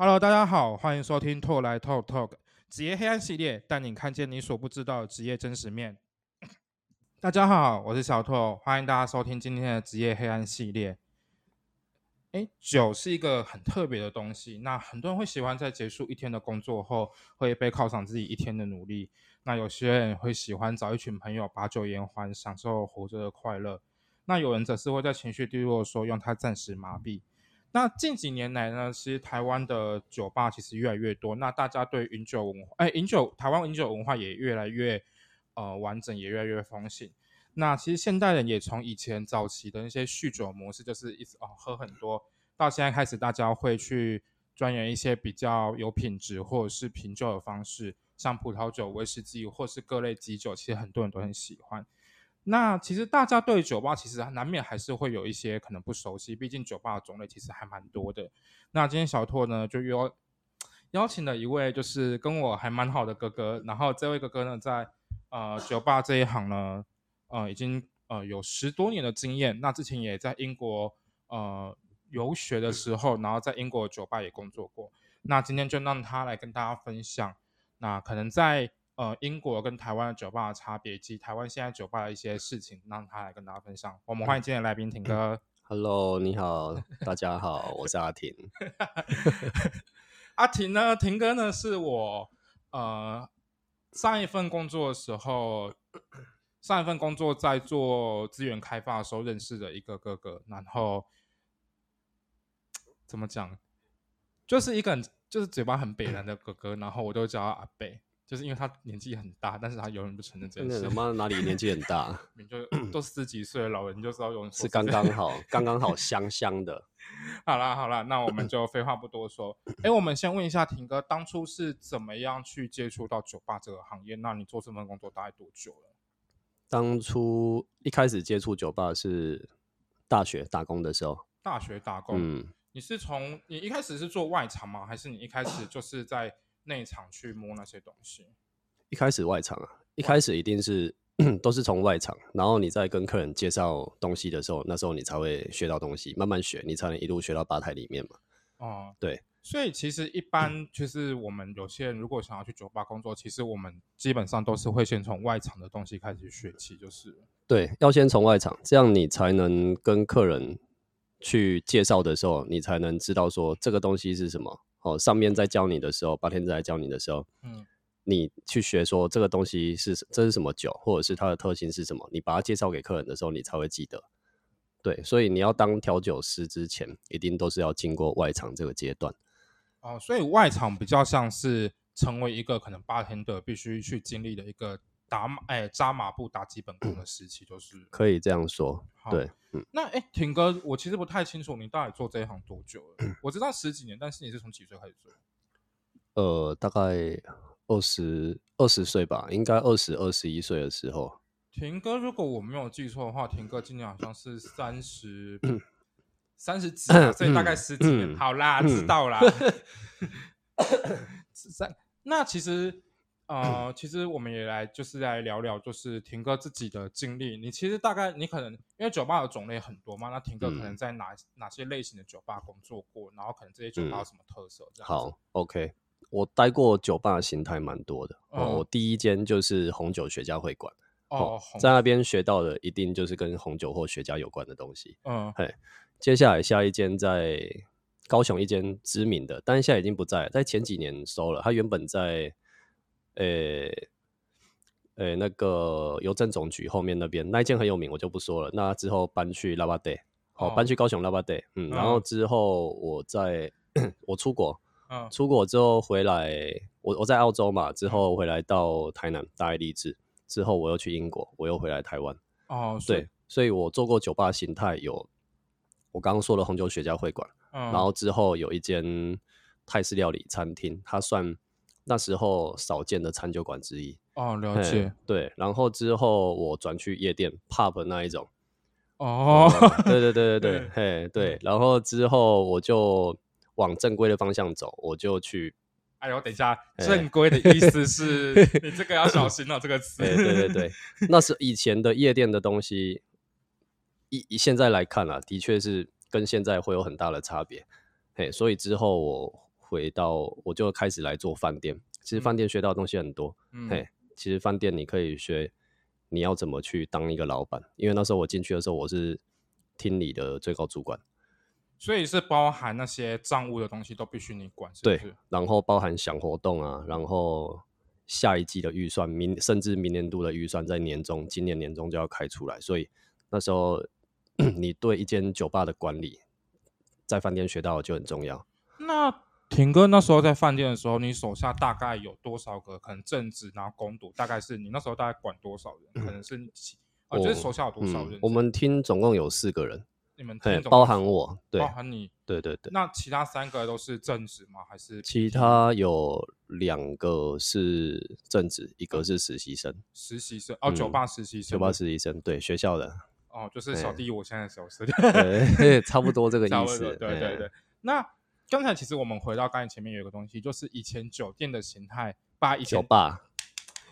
Hello，大家好，欢迎收听拓来 Talk Talk 职业黑暗系列，带你看见你所不知道的职业真实面。大家好，我是小拓，欢迎大家收听今天的职业黑暗系列。哎，酒是一个很特别的东西，那很多人会喜欢在结束一天的工作后，会被犒赏自己一天的努力。那有些人会喜欢找一群朋友把酒言欢，享受活着的快乐。那有人则是会在情绪低落的时候用它暂时麻痹。那近几年来呢，其实台湾的酒吧其实越来越多，那大家对饮酒文化，哎，饮酒台湾饮酒文化也越来越呃完整，也越来越风行。那其实现代人也从以前早期的那些酗酒模式，就是一直哦喝很多，到现在开始大家会去钻研一些比较有品质或者是品酒的方式。像葡萄酒、威士忌或是各类基酒，其实很多人都很喜欢。那其实大家对酒吧其实难免还是会有一些可能不熟悉，毕竟酒吧的种类其实还蛮多的。那今天小拓呢就邀邀请了一位就是跟我还蛮好的哥哥，然后这位哥哥呢在呃酒吧这一行呢呃已经呃有十多年的经验。那之前也在英国呃游学的时候，然后在英国酒吧也工作过。那今天就让他来跟大家分享。那可能在呃英国跟台湾的酒吧的差别，以及台湾现在酒吧的一些事情，让他来跟大家分享。我们欢迎今天的来宾婷哥。Hello，你好，大家好，我是阿婷。阿婷呢，婷哥呢是我呃上一份工作的时候，上一份工作在做资源开发的时候认识的一个哥哥。然后怎么讲，就是一个很。就是嘴巴很北南的哥哥，然后我都叫他阿贝，就是因为他年纪很大，但是他永远不承认这件事。妈哪里年纪很大？就都十几岁的老人，你就知道用是刚刚好，刚刚好香香的。好啦好啦，那我们就废话不多说。哎，我们先问一下婷哥，当初是怎么样去接触到酒吧这个行业？那你做这份工作大概多久了？当初一开始接触酒吧是大学打工的时候。大学打工，嗯。你是从你一开始是做外场吗？还是你一开始就是在内场去摸那些东西？一开始外场啊，一开始一定是 都是从外场，然后你在跟客人介绍东西的时候，那时候你才会学到东西，慢慢学，你才能一路学到吧台里面嘛。哦，对，所以其实一般就是我们有些人如果想要去酒吧工作，其实我们基本上都是会先从外场的东西开始学起，就是对，要先从外场，这样你才能跟客人。去介绍的时候，你才能知道说这个东西是什么。哦，上面在教你的时候，八天在教你的时候，嗯，你去学说这个东西是这是什么酒，或者是它的特性是什么，你把它介绍给客人的时候，你才会记得。对，所以你要当调酒师之前，一定都是要经过外场这个阶段。哦，所以外场比较像是成为一个可能八天的必须去经历的一个。打马哎，扎马步打基本功的时期，就是可以这样说。对，嗯，那哎，挺哥，我其实不太清楚你到底做这一行多久了。我知道十几年，但是你是从几岁开始做？呃，大概二十二十岁吧，应该二十二十一岁的时候。廷哥，如果我没有记错的话，廷哥今年好像是三十三十几，所以大概十几年。好啦，知道啦。三，那其实。呃，其实我们也来就是来聊聊，就是廷哥自己的经历。你其实大概你可能因为酒吧的种类很多嘛，那廷哥可能在哪哪些类型的酒吧工作过？然后可能这些酒吧有什么特色？这样好，OK。我待过酒吧的形态蛮多的。哦，我第一间就是红酒雪茄会馆。哦，在那边学到的一定就是跟红酒或雪茄有关的东西。嗯，嘿。接下来下一间在高雄一间知名的，但是现在已经不在，在前几年收了。他原本在。诶，诶，那个邮政总局后面那边那一间很有名，我就不说了。那之后搬去拉巴德，哦，搬去高雄拉巴德，嗯，然后之后我在 我出国，嗯，出国之后回来，我我在澳洲嘛，之后回来到台南大爱立志，之后我又去英国，我又回来台湾。哦，对，所以我做过酒吧形态有，我刚刚说的红酒雪茄会馆，然后之后有一间泰式料理餐厅，它算。那时候少见的餐酒馆之一哦，了解。对，然后之后我转去夜店 pub 那一种。哦，对对对对对，嘿，对。然后之后我就往正规的方向走，我就去。哎呦，等一下，正规的意思是 你这个要小心哦，这个词。对对对对，那是以前的夜店的东西，以以现在来看啊，的确是跟现在会有很大的差别。嘿，所以之后我。回到我就开始来做饭店。其实饭店学到的东西很多，嗯。嘿，其实饭店你可以学你要怎么去当一个老板，因为那时候我进去的时候我是厅里的最高主管，所以是包含那些账务的东西都必须你管，对，然后包含想活动啊，然后下一季的预算，明甚至明年度的预算在年终，今年年终就要开出来，所以那时候 你对一间酒吧的管理，在饭店学到的就很重要。那田哥那时候在饭店的时候，你手下大概有多少个可能正职，然后攻读？大概是你那时候大概管多少人？可能是啊，就是手下有多少人？我们厅总共有四个人，你们对包含我，对，包含你，对对对。那其他三个都是正职吗？还是其他有两个是正职，一个是实习生。实习生哦，酒吧实习生，酒吧实习生，对，学校的。哦，就是小弟，我现在手势，对，差不多这个意思。对对对，那。刚才其实我们回到刚才前面有一个东西，就是以前酒店的形态，把以前酒吧，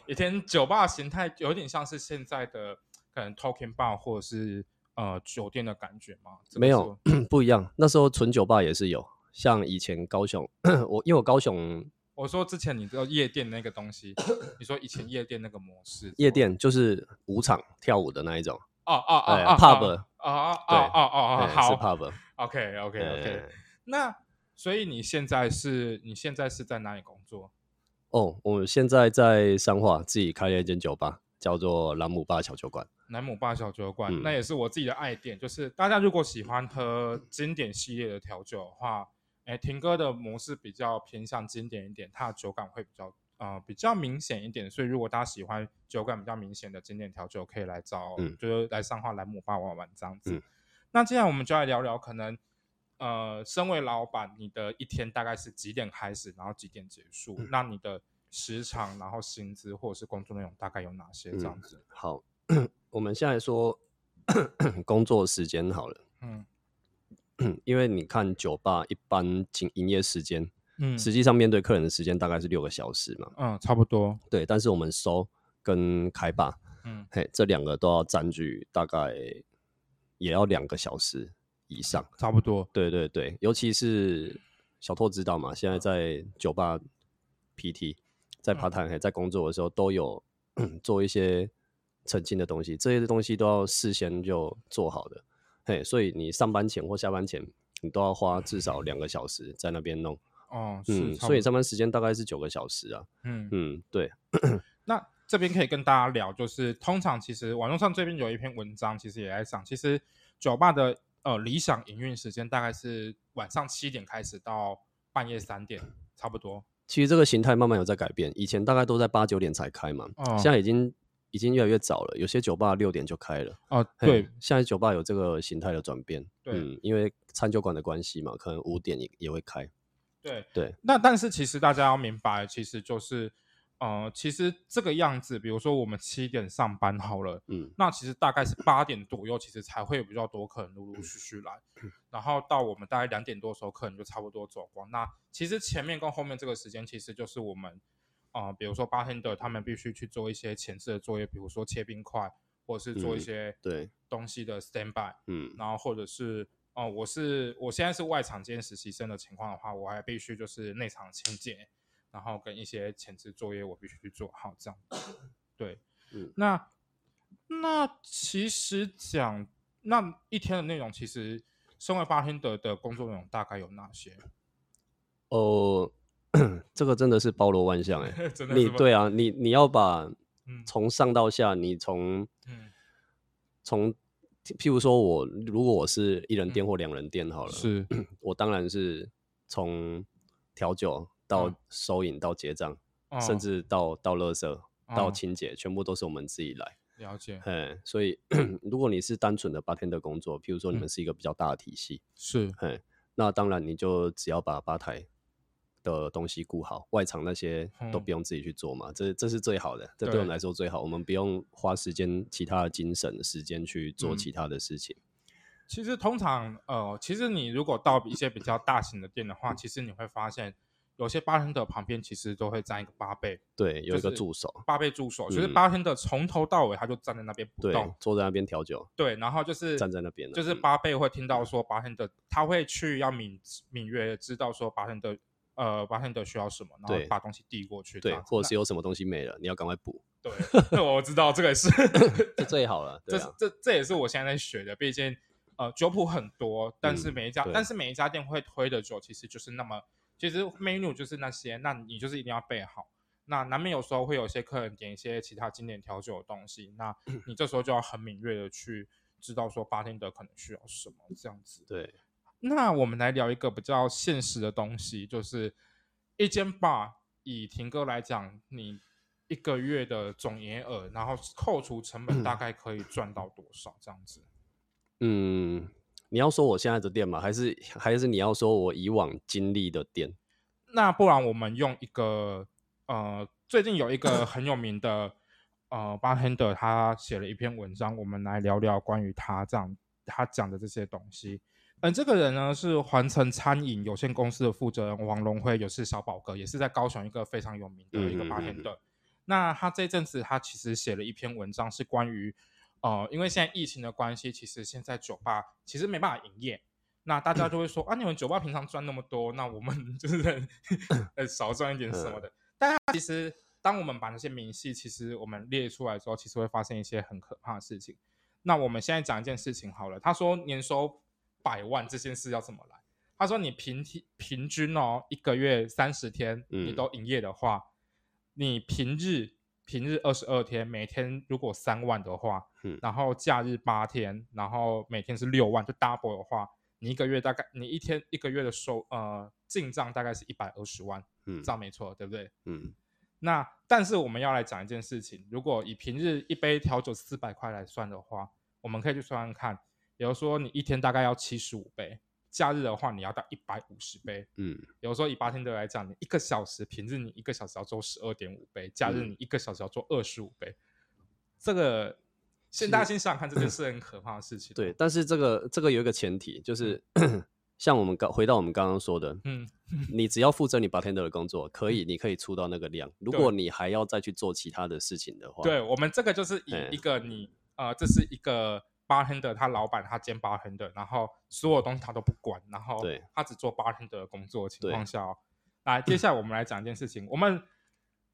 以前酒吧的形态有点像是现在的可能 talking bar 或者是呃酒店的感觉吗？没有，不一样。那时候纯酒吧也是有，像以前高雄，我因为我高雄，我说之前你知道夜店那个东西，你说以前夜店那个模式，夜店就是舞场跳舞的那一种，哦哦哦，pub，啊啊啊啊啊，好，是 pub，OK OK OK，那。所以你现在是你现在是在哪里工作？哦，我现在在三化自己开了一间酒吧，叫做兰姆坝小酒馆。兰姆坝小酒馆，那也是我自己的爱店。就是大家如果喜欢喝经典系列的调酒的话，哎，婷哥的模式比较偏向经典一点，它的酒感会比较呃比较明显一点。所以如果大家喜欢酒感比较明显的经典调酒，可以来找，就是来上化兰姆坝玩玩这样子。那接下来我们就来聊聊可能。呃，身为老板，你的一天大概是几点开始，然后几点结束？那你的时长，然后薪资或者是工作内容大概有哪些？这样子。好，我们现在说 工作时间好了。嗯，因为你看酒吧一般经营业时间，嗯，实际上面对客人的时间大概是六个小时嘛。嗯，差不多。对，但是我们收跟开吧，嗯，嘿，这两个都要占据大概也要两个小时。以上。差不多，对对对，尤其是小拓知道嘛，现在在酒吧 PT，在 part time 在工作的时候，都有做一些澄清的东西，这些东西都要事先就做好的，嘿，所以你上班前或下班前，你都要花至少两个小时在那边弄，哦，嗯，所以上班时间大概是九个小时啊，嗯。嗯，对，那这边可以跟大家聊，就是通常其实网络上这边有一篇文章，其实也在上，其实酒吧的。呃，理想营运时间大概是晚上七点开始到半夜三点，差不多。其实这个形态慢慢有在改变，以前大概都在八九点才开嘛，现在已经已经越来越早了，有些酒吧六点就开了。哦，对，现在酒吧有这个形态的转变。对，因为餐酒馆的关系嘛，可能五点也也会开。对对，那但是其实大家要明白，其实就是。呃，其实这个样子，比如说我们七点上班好了，嗯，那其实大概是八点左右，其实才会有比较多客人陆陆续续来，然后到我们大概两点多的时候，客人就差不多走光。那其实前面跟后面这个时间，其实就是我们啊，比如说八天的他们必须去做一些前置的作业，比如说切冰块，或者是做一些对东西的 stand by，嗯，然后或者是哦，我是我现在是外场兼实习生的情况的话，我还必须就是内场清洁。然后跟一些前置作业，我必须去做好，这样对。那那其实讲那一天的内容，其实身为八天的的工作内容大概有哪些？哦，这个真的是包罗万象 哎，你对啊，你你要把从上到下，你从从譬如说我如果我是一人店或两人店好了，是 我当然是从调酒。到收银到结账，甚至到到垃圾到清洁，全部都是我们自己来。了解。嗯，所以 如果你是单纯的八天的工作，譬如说你们是一个比较大的体系，是，嗯，那当然你就只要把吧台的东西顾好，外场那些都不用自己去做嘛。这这是最好的，这对我们来说最好。我们不用花时间、其他的精神时间去做其他的事情。其实通常，呃，其实你如果到一些比较大型的店的话，其实你会发现。有些八天的旁边其实都会站一个八倍，对，有一个助手，八倍助手，就是八天的从头到尾他就站在那边不动，坐在那边调酒，对，然后就是站在那边，就是八倍会听到说八天的他会去要敏敏锐知道说八天的呃八天的需要什么，然后把东西递过去，对，或者是有什么东西没了，你要赶快补。对，我知道这个是 这最好了，这这这也是我现在在学的。毕竟呃酒谱很多，但是每一家但是每一家店会推的酒其实就是那么，其实 menu 就是那些，那你就是一定要备好。那难免有时候会有些客人点一些其他经典调酒的东西，那 你这时候就要很敏锐的去知道说八天的可能需要什么这样子。对，那我们来聊一个比较现实的东西，就是一间 bar 以婷哥来讲，你一个月的总营业额，然后扣除成本，大概可以赚到多少这样子？嗯，你要说我现在的店吗？还是还是你要说我以往经历的店？那不然我们用一个。呃，最近有一个很有名的呃，bartender，他写了一篇文章，我们来聊聊关于他这样他讲的这些东西。嗯，这个人呢是环城餐饮有限公司的负责人王龙辉，也是小宝哥，也是在高雄一个非常有名的一个 bartender。那他这阵子他其实写了一篇文章，是关于呃，因为现在疫情的关系，其实现在酒吧其实没办法营业。那大家就会说啊，你们酒吧平常赚那么多，那我们 就是 呃少赚一点什么的。但其实，当我们把那些明细其实我们列出来之后，其实会发现一些很可怕的事情。那我们现在讲一件事情好了。他说年收百万这件事要怎么来？他说你平平平均哦，一个月三十天你都营业的话，你平日平日二十二天，每天如果三万的话，嗯然后假日八天，然后每天是六万，就 double 的话，你一个月大概你一天一个月的收呃进账大概是一百二十万。嗯，这样没错，对不对？嗯，那但是我们要来讲一件事情，如果以平日一杯调酒四百块来算的话，我们可以去算算看，比如说你一天大概要七十五杯，假日的话你要到一百五十杯，嗯，比如说以八天的来讲，你一个小时平日你一个小时要做十二点五杯，假日你一个小时要做二十五杯，这个先大家先想想看，这件事很可怕的事情。对，但是这个这个有一个前提，就是。像我们刚回到我们刚刚说的，嗯，你只要负责你 bartender 的工作，可以，你可以出到那个量。如果你还要再去做其他的事情的话，对我们这个就是以一个你呃，这是一个 bartender，他老板他兼 bartender，然后所有东西他都不管，然后他只做 bartender 的工作情况下，哦来，接下来我们来讲一件事情，我们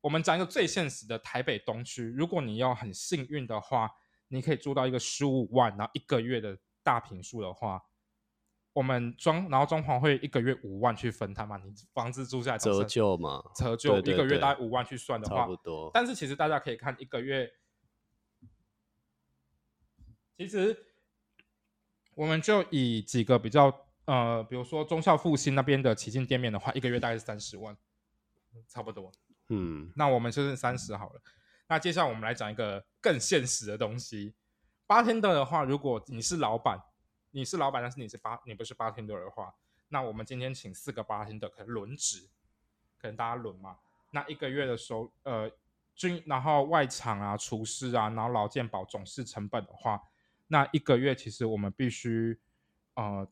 我们讲一个最现实的台北东区，如果你要很幸运的话，你可以租到一个十五万，然后一个月的大平数的话。我们装，然后装潢会一个月五万去分摊嘛？你房子租下来折旧嘛？折旧一个月大概五万去算的话，差不多。但是其实大家可以看一个月，其实我们就以几个比较呃，比如说中校复兴那边的旗舰店面的话，一个月大概是三十万，差不多。嗯，那我们就是三十好了。那接下来我们来讲一个更现实的东西，八天的的话，如果你是老板。你是老板，但是你是八，你不是八天的的话，那我们今天请四个八天的，可能轮值，可能大家轮嘛。那一个月的收，呃，均然后外场啊、厨师啊，然后劳健保总是成本的话，那一个月其实我们必须，呃，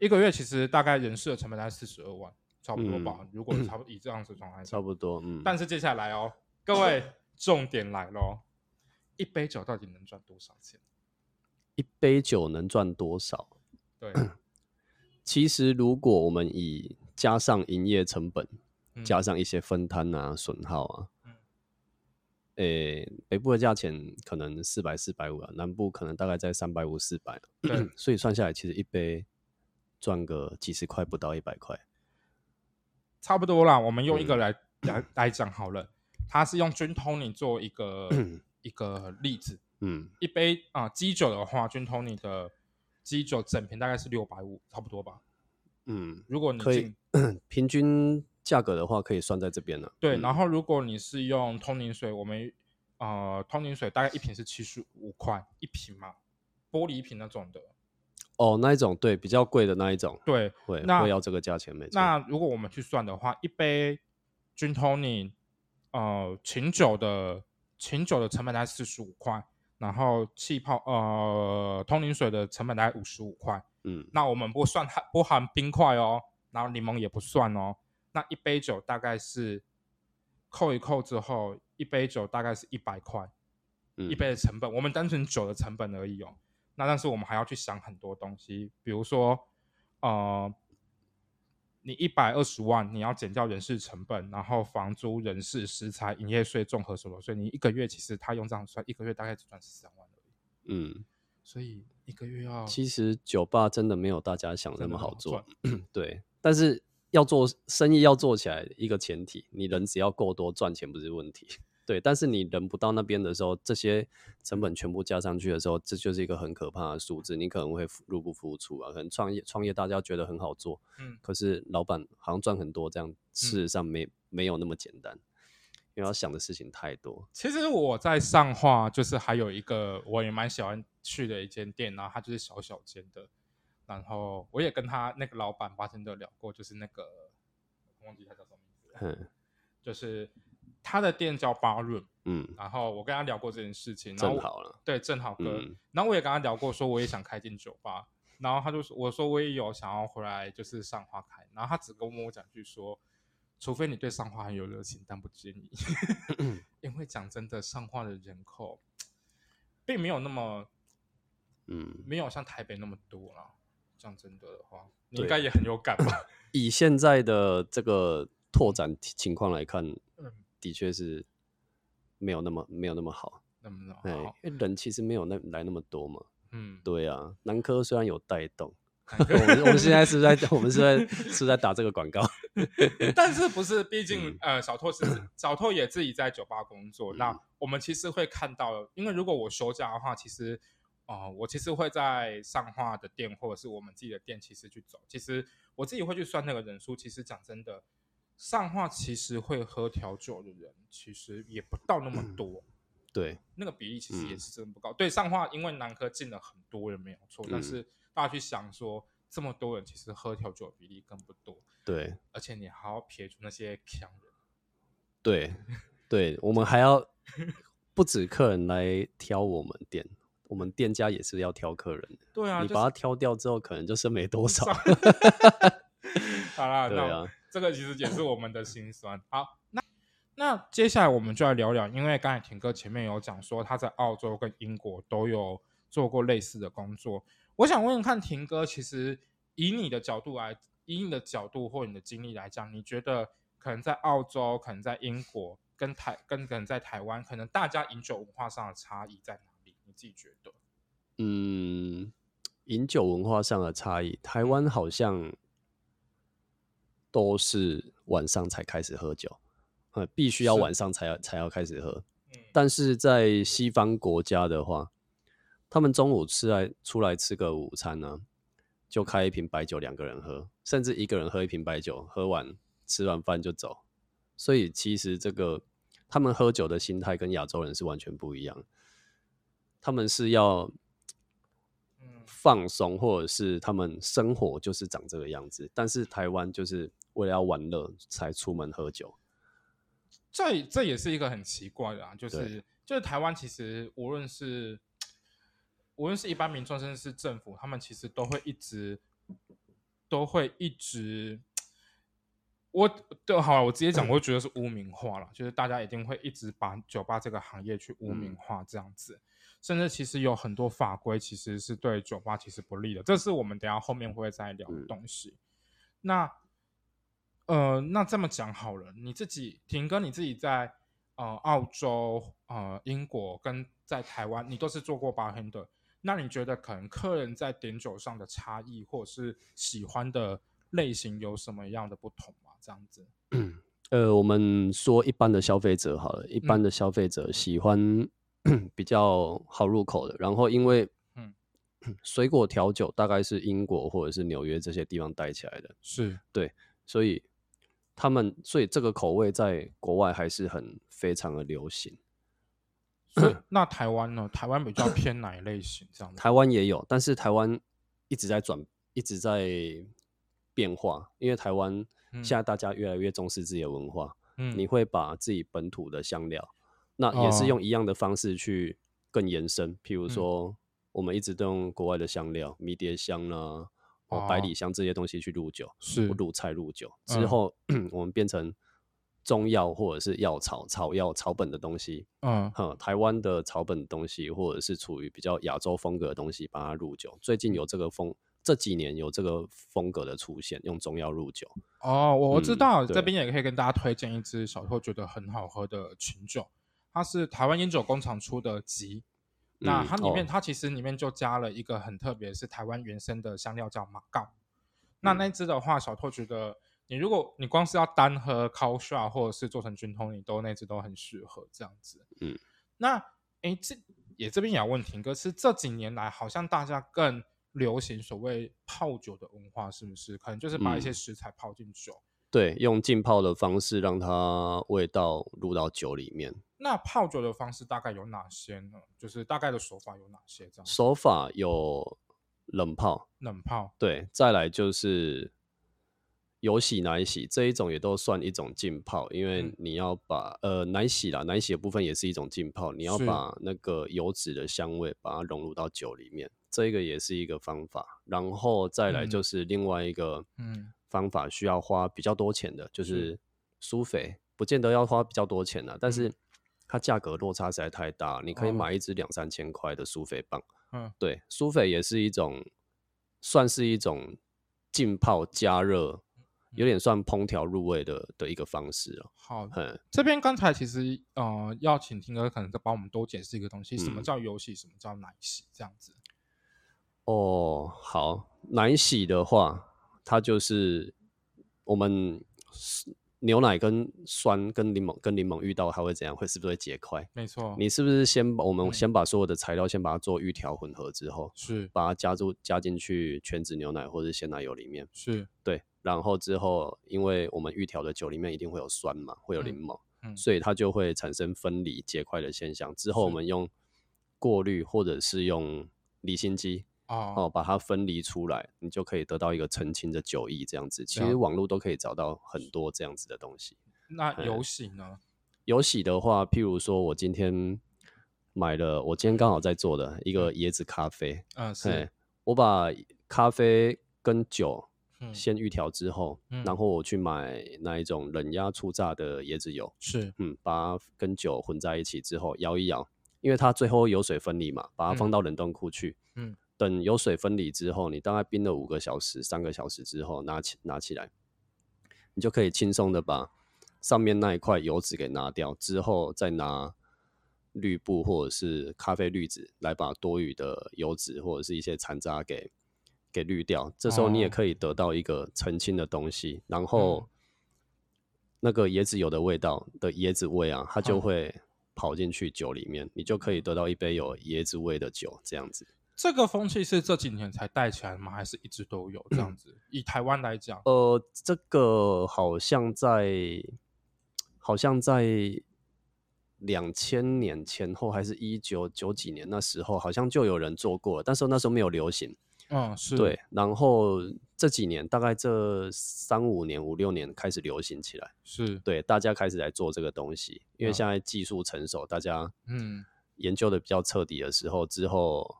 一个月其实大概人事的成本大概四十二万，差不多吧。如果 差不多以这样子状态，差不多，嗯。但是接下来哦，各位重点来喽。一杯酒到底能赚多少钱？一杯酒能赚多少？对，其实如果我们以加上营业成本，加上一些分摊啊、损耗啊，诶，北部的价钱可能四百、四百五啊，南部可能大概在三百五、四百。所以算下来，其实一杯赚个几十块，不到一百块，差不多啦。我们用一个来来来讲好了，它是用 Gin Tony 做一个。一个例子，嗯，一杯啊基酒的话，君 Tony 的基酒整瓶大概是六百五，差不多吧。嗯，如果你可以平均价格的话，可以算在这边了。对，然后如果你是用通灵水，我们呃通灵水大概一瓶是七十五块一瓶嘛，玻璃瓶那种的。哦，那一种对，比较贵的那一种，对，会会要这个价钱没错。那如果我们去算的话，一杯君 Tony 呃琴酒的。琴酒的成本大概四十五块，然后气泡呃通灵水的成本大概五十五块。嗯，那我们不算含不含冰块哦，然后柠檬也不算哦。那一杯酒大概是扣一扣之后，一杯酒大概是一百块，一杯的成本，我们单纯酒的成本而已哦。那但是我们还要去想很多东西，比如说呃你一百二十万，你要减掉人事成本，然后房租、人事、食材、营业税、综合所得税，你一个月其实他用这样算，一个月大概只赚十三万而已。嗯，所以一个月要……其实酒吧真的没有大家想那么好做，对。但是要做生意要做起来，一个前提，你人只要够多，赚钱不是问题。对，但是你人不到那边的时候，这些成本全部加上去的时候，这就是一个很可怕的数字，你可能会入不敷出啊。可能创业创业大家觉得很好做，嗯，可是老板好像赚很多，这样事实上没没有那么简单，因为要想的事情太多。其实我在上画，就是还有一个我也蛮喜欢去的一间店，然后它就是小小间的，然后我也跟他那个老板八千都聊过，就是那个忘记他叫什么名字，嗯，就是。他的店叫巴润，嗯，然后我跟他聊过这件事情，正好了，对，正好哥，然后我也跟他聊过，说我也想开间酒吧，然后他就说，我说我也有想要回来，就是上花开，然后他只跟我讲句说，除非你对上花很有热情，但不建议，因为讲真的，上花的人口并没有那么，嗯，没有像台北那么多啦。讲真的的话，你应该也很有感吧？以现在的这个拓展情况来看，嗯。的确是没有那么没有那么好，那么好，因为人其实没有那来那么多嘛。嗯，对啊，南科虽然有带动，我们我们现在是在我们是在是在打这个广告，但是不是？毕竟呃，小拓是小拓也自己在酒吧工作，那我们其实会看到，因为如果我休假的话，其实啊，我其实会在上画的店或者是我们自己的店，其实去走。其实我自己会去算那个人数，其实讲真的。上画其实会喝调酒的人，其实也不到那么多。对，那个比例其实也是真的不高。对，上画因为南科进了很多人没有错，但是大家去想说，这么多人其实喝调酒的比例更不多。对，而且你还要撇除那些强人。对，对，我们还要不止客人来挑我们店，我们店家也是要挑客人。对啊，你把它挑掉之后，可能就剩没多少。好啦，对啊。这个其实也是我们的心酸。好，那那接下来我们就来聊聊，因为刚才田哥前面有讲说他在澳洲跟英国都有做过类似的工作。我想问问看，田哥，其实以你的角度来，以你的角度或你的经历来讲，你觉得可能在澳洲、可能在英国跟台跟可能在台湾，可能大家饮酒文化上的差异在哪自己觉得？嗯，饮酒文化上的差异，台湾好像。都是晚上才开始喝酒，呃，必须要晚上才要才要开始喝。但是在西方国家的话，他们中午吃来出来吃个午餐呢，就开一瓶白酒，两个人喝，甚至一个人喝一瓶白酒，喝完吃完饭就走。所以其实这个他们喝酒的心态跟亚洲人是完全不一样，他们是要。放松，或者是他们生活就是长这个样子，但是台湾就是为了要玩乐才出门喝酒，这这也是一个很奇怪的啊，就是就是台湾其实无论是无论是一般民众，甚至是政府，他们其实都会一直都会一直，我对好了，我直接讲，我觉得是污名化了，就是大家一定会一直把酒吧这个行业去污名化这样子。甚至其实有很多法规其实是对酒吧其实不利的，这是我们等下后面会再聊的东西。那呃，那这么讲好了，你自己婷哥，你自己在呃澳洲、呃英国跟在台湾，你都是做过八天的。那你觉得可能客人在点酒上的差异，或者是喜欢的类型有什么样的不同吗？这样子？呃，我们说一般的消费者好了，一般的消费者喜欢。比较好入口的，然后因为嗯，水果调酒大概是英国或者是纽约这些地方带起来的，是对，所以他们所以这个口味在国外还是很非常的流行。那台湾呢？台湾比较偏哪一类型？这样？台湾也有，但是台湾一直在转，一直在变化，因为台湾现在大家越来越重视自己的文化，嗯，你会把自己本土的香料。那也是用一样的方式去更延伸，譬如说，我们一直都用国外的香料，迷迭香啦、哦百里香这些东西去入酒，是。入菜入酒。之后，我们变成中药或者是药草、草药、草本的东西，嗯，哼，台湾的草本东西或者是处于比较亚洲风格的东西，把它入酒。最近有这个风这几年有这个风格的出现，用中药入酒。哦，我知道这边也可以跟大家推荐一支小时候觉得很好喝的琴酒，它是台湾烟酒工厂出的吉。那它里面它其实里面就加了一个很特别，是台湾原生的香料叫马告。那那支的话，小偷觉得你如果你光是要单喝 cold shot 或者是做成菌通，你都那支都很适合这样子。嗯，那哎这也这边也要问婷哥，是这几年来好像大家更。流行所谓泡酒的文化，是不是可能就是把一些食材泡进酒？对，用浸泡的方式让它味道入到酒里面。那泡酒的方式大概有哪些呢？就是大概的手法有哪些？这样手法有冷泡，冷泡。对，再来就是有洗奶洗这一种也都算一种浸泡，因为你要把呃奶洗啦，奶洗的部分也是一种浸泡，你要把那个油脂的香味把它融入到酒里面。这个也是一个方法，然后再来就是另外一个方法，需要花比较多钱的，就是苏菲，不见得要花比较多钱的，但是它价格落差实在太大，你可以买一支两三千块的苏菲棒。嗯，对，苏菲也是一种，算是一种浸泡加热，有点算烹调入味的的一个方式了。好，嗯这边刚才其实呃，要请听哥可能再帮我们多解释一个东西，什么叫油洗，什么叫奶洗，这样子。哦，好，奶洗的话，它就是我们牛奶跟酸跟柠檬跟柠檬遇到，它会怎样？会是不是会结块？没错。你是不是先把我们先把所有的材料先把它做预调混合之后，是把它加入加进去全脂牛奶或者鲜奶油里面，是对。然后之后，因为我们预调的酒里面一定会有酸嘛，会有柠檬，所以它就会产生分离结块的现象。之后我们用过滤或者是用离心机。哦把它分离出来，你就可以得到一个澄清的酒意，这样子。其实网络都可以找到很多这样子的东西。那有洗呢？有洗的话，譬如说我今天买了，我今天刚好在做的一个椰子咖啡。嗯，是。我把咖啡跟酒先预调之后，然后我去买那一种冷压初榨的椰子油。是，嗯，把它跟酒混在一起之后摇一摇，因为它最后油水分离嘛，把它放到冷冻库去。嗯。等油水分离之后，你大概冰了五个小时、三个小时之后，拿起拿起来，你就可以轻松的把上面那一块油脂给拿掉，之后再拿滤布或者是咖啡滤纸来把多余的油脂或者是一些残渣给给滤掉。这时候你也可以得到一个澄清的东西，然后那个椰子油的味道的椰子味啊，它就会跑进去酒里面，你就可以得到一杯有椰子味的酒，这样子。这个风气是这几年才带起来吗？还是一直都有这样子？以台湾来讲，呃，这个好像在，好像在两千年前后，还是一九九几年那时候，好像就有人做过，但是那时候没有流行。嗯，是对。然后这几年，大概这三五年、五六年开始流行起来。是对，大家开始来做这个东西，因为现在技术成熟，大家嗯研究的比较彻底的时候之后。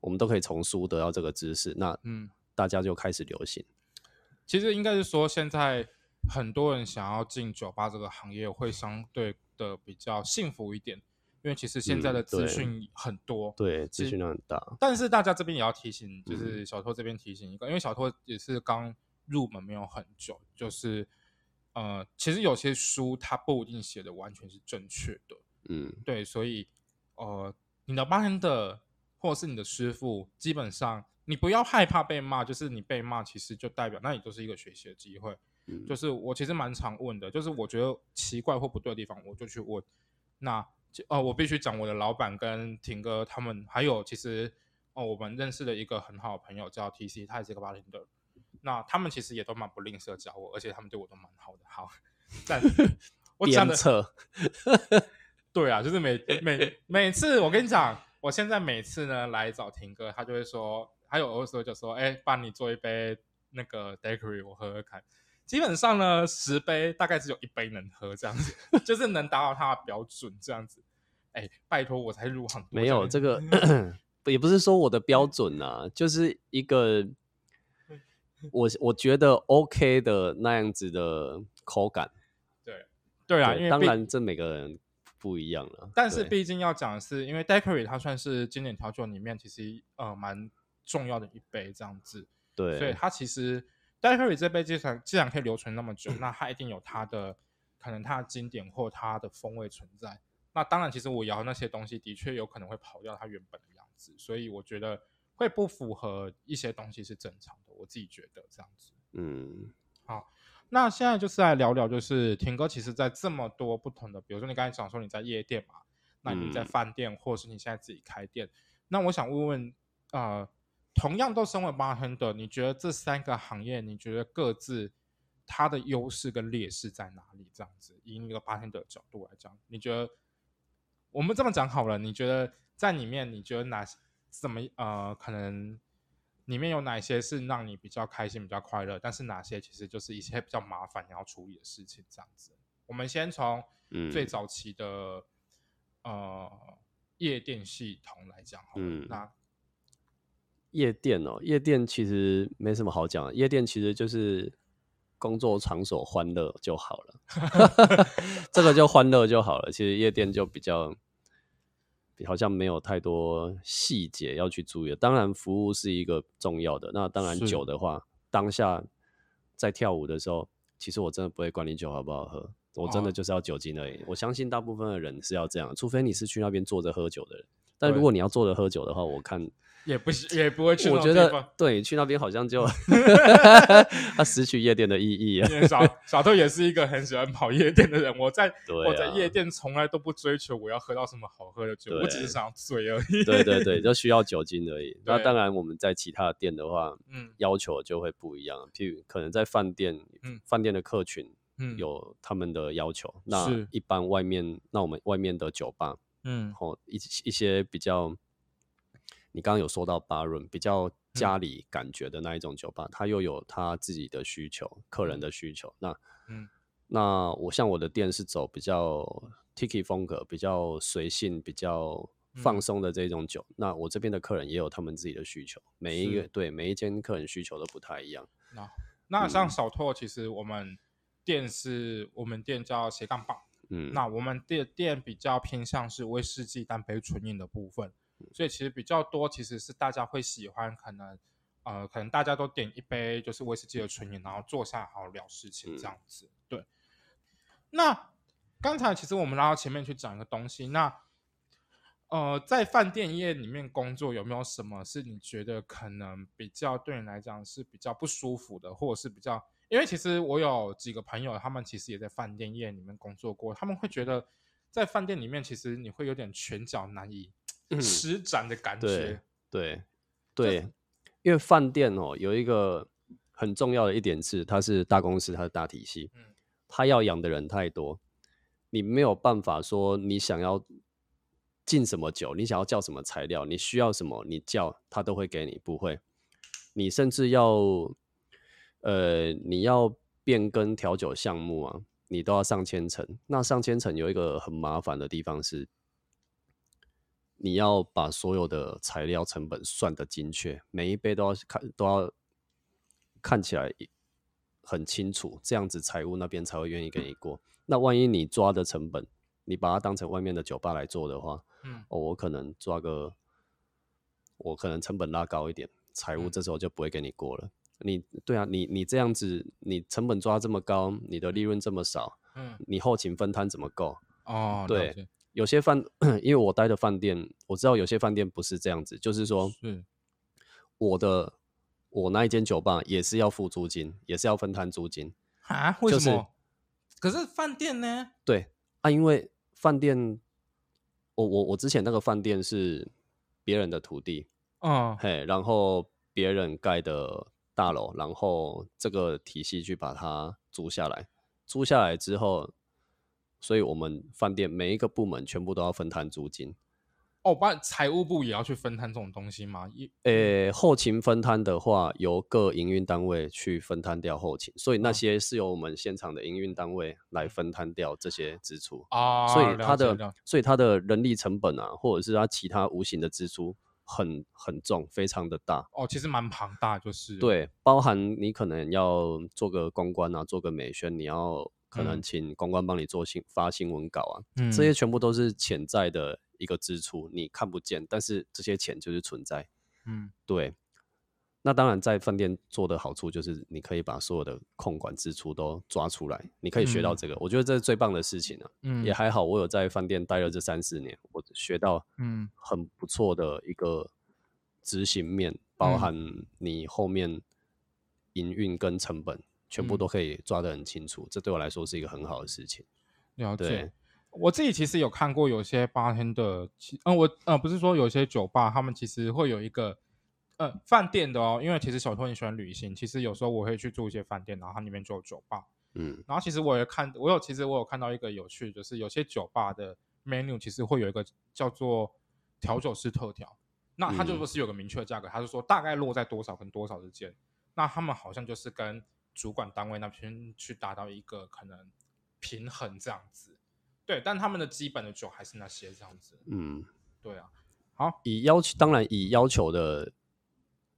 我们都可以从书得到这个知识，那嗯，大家就开始流行。其实应该是说，现在很多人想要进酒吧这个行业，会相对的比较幸福一点，因为其实现在的资讯很多，对，资讯量很大。但是大家这边也要提醒，就是小托这边提醒一个，因为小托也是刚入门没有很久，就是呃，其实有些书它不一定写的完全是正确的，嗯，对，所以呃，你的班的。或者是你的师傅，基本上你不要害怕被骂，就是你被骂，其实就代表那你就是一个学习的机会。就是我其实蛮常问的，就是我觉得奇怪或不对的地方，我就去问。那哦，我必须讲我的老板跟婷哥他们，还有其实哦，我们认识的一个很好的朋友叫 T C，他也是一个巴林的。那他们其实也都蛮不吝啬教我，而且他们对我都蛮好的。好，但 我讲的 对啊，就是每每每次我跟你讲。我现在每次呢来找婷哥，他就会说，还有的时候就说，哎，帮你做一杯那个 daiquiri，我喝喝看。基本上呢，十杯大概只有一杯能喝，这样子，就是能达到他的标准，这样子。哎，拜托，我才入行。没有这个，也不是说我的标准啊，就是一个 我我觉得 OK 的那样子的口感。对，对啊，因为当然这每个人。不一样了，但是毕竟要讲的是，因为 Daiquiri 它算是经典调酒里面其实呃蛮重要的一杯这样子。对，所以它其实 Daiquiri 这杯既然既然可以留存那么久，那它一定有它的可能它的经典或它的风味存在。那当然，其实我摇那些东西的确有可能会跑掉它原本的样子，所以我觉得会不符合一些东西是正常的。我自己觉得这样子。嗯，好，那现在就是来聊聊，就是田哥其实在这么多不同的，比如说你刚才讲说你在夜店嘛，那你在饭店，或者是你现在自己开店，那我想问问，呃，同样都身为 bartender，你觉得这三个行业，你觉得各自它的优势跟劣势在哪里？这样子，以一个 bartender 的角度来讲，你觉得？我们这么讲好了，你觉得在里面，你觉得哪怎么呃，可能里面有哪些是让你比较开心、比较快乐？但是哪些其实就是一些比较麻烦你要处理的事情？这样子，我们先从最早期的呃夜店系统来讲好了。那夜店哦，夜店其实没什么好讲，夜店其实就是工作场所欢乐就好了。这个就欢乐就好了。其实夜店就比较，好像没有太多细节要去注意。当然，服务是一个重要的。那当然，酒的话，当下在跳舞的时候，其实我真的不会管你酒好不好喝，我真的就是要酒精而已。我相信大部分的人是要这样，除非你是去那边坐着喝酒的人。但如果你要坐着喝酒的话，我看。也不也不会去。我觉得对，去那边好像就 他失去夜店的意义啊。小小偷也是一个很喜欢跑夜店的人。我在我在夜店从来都不追求我要喝到什么好喝的酒，我只是想醉而已。对对对，就需要酒精而已。那当然，我们在其他的店的话，嗯，要求就会不一样。譬如可能在饭店，嗯，饭店的客群，嗯，有他们的要求。那一般外面，那我们外面的酒吧，嗯，或一一些比较。你刚刚有说到巴润比较家里感觉的那一种酒吧，它又有它自己的需求，客人的需求。那，嗯，那我像我的店是走比较 Tiki 风格，比较随性、比较放松的这种酒。那我这边的客人也有他们自己的需求，每一个对每一间客人需求都不太一样。那那像小拓，其实我们店是我们店叫斜杠棒，嗯，那我们店店比较偏向是威士忌单杯纯饮的部分。所以其实比较多，其实是大家会喜欢，可能呃，可能大家都点一杯就是威士忌的纯饮，然后坐下好好聊事情这样子。对。那刚才其实我们拉到前面去讲一个东西，那呃，在饭店业里面工作有没有什么是你觉得可能比较对你来讲是比较不舒服的，或者是比较？因为其实我有几个朋友，他们其实也在饭店业里面工作过，他们会觉得在饭店里面其实你会有点拳脚难以。施展的感觉，对对，因为饭店哦有一个很重要的一点是，它是大公司，它是大体系，嗯，它要养的人太多，你没有办法说你想要进什么酒，你想要叫什么材料，你需要什么，你叫他都会给你，不会，你甚至要呃你要变更调酒项目啊，你都要上千层，那上千层有一个很麻烦的地方是。你要把所有的材料成本算得精确，每一杯都要看都要看起来很清楚，这样子财务那边才会愿意跟你过。那万一你抓的成本，你把它当成外面的酒吧来做的话，嗯，哦，我可能抓个，我可能成本拉高一点，财务这时候就不会给你过了。你对啊，你你这样子，你成本抓这么高，你的利润这么少，嗯，你后勤分摊怎么够？哦，对。有些饭，因为我待的饭店，我知道有些饭店不是这样子，就是说，嗯，我的我那一间酒吧也是要付租金，也是要分摊租金啊？为什么？可是饭店呢？对啊，因为饭店，我我我之前那个饭店是别人的土地，嗯，嘿，然后别人盖的大楼，然后这个体系去把它租下来，租下来之后。所以，我们饭店每一个部门全部都要分摊租金。哦，把财务部也要去分摊这种东西吗？一，呃，后勤分摊的话，由各营运单位去分摊掉后勤，所以那些是由我们现场的营运单位来分摊掉这些支出啊。所以它的，所以它的人力成本啊，或者是它其他无形的支出很很重，非常的大。哦，其实蛮庞大，就是对，包含你可能要做个公关啊，做个美宣，你要。可能请公关帮你做新发新闻稿啊，这些全部都是潜在的一个支出，你看不见，但是这些钱就是存在。嗯，对。那当然，在饭店做的好处就是你可以把所有的控管支出都抓出来，你可以学到这个，我觉得这是最棒的事情了。嗯，也还好，我有在饭店待了这三四年，我学到嗯很不错的一个执行面，包含你后面营运跟成本全部都可以抓得很清楚，这对我来说是一个很好的事情。了解，我自己其实有看过有些八天的，嗯，我呃不是说有些酒吧他们其实会有一个。呃，饭店的哦，因为其实小托很喜欢旅行，其实有时候我会去住一些饭店，然后它里面就有酒吧，嗯，然后其实我也看，我有其实我有看到一个有趣，就是有些酒吧的 menu 其实会有一个叫做调酒师特调，那它就不是有个明确的价格，它是说大概落在多少跟多少之间，那他们好像就是跟主管单位那边去达到一个可能平衡这样子，对，但他们的基本的酒还是那些这样子，嗯，对啊，好，以要求当然以要求的。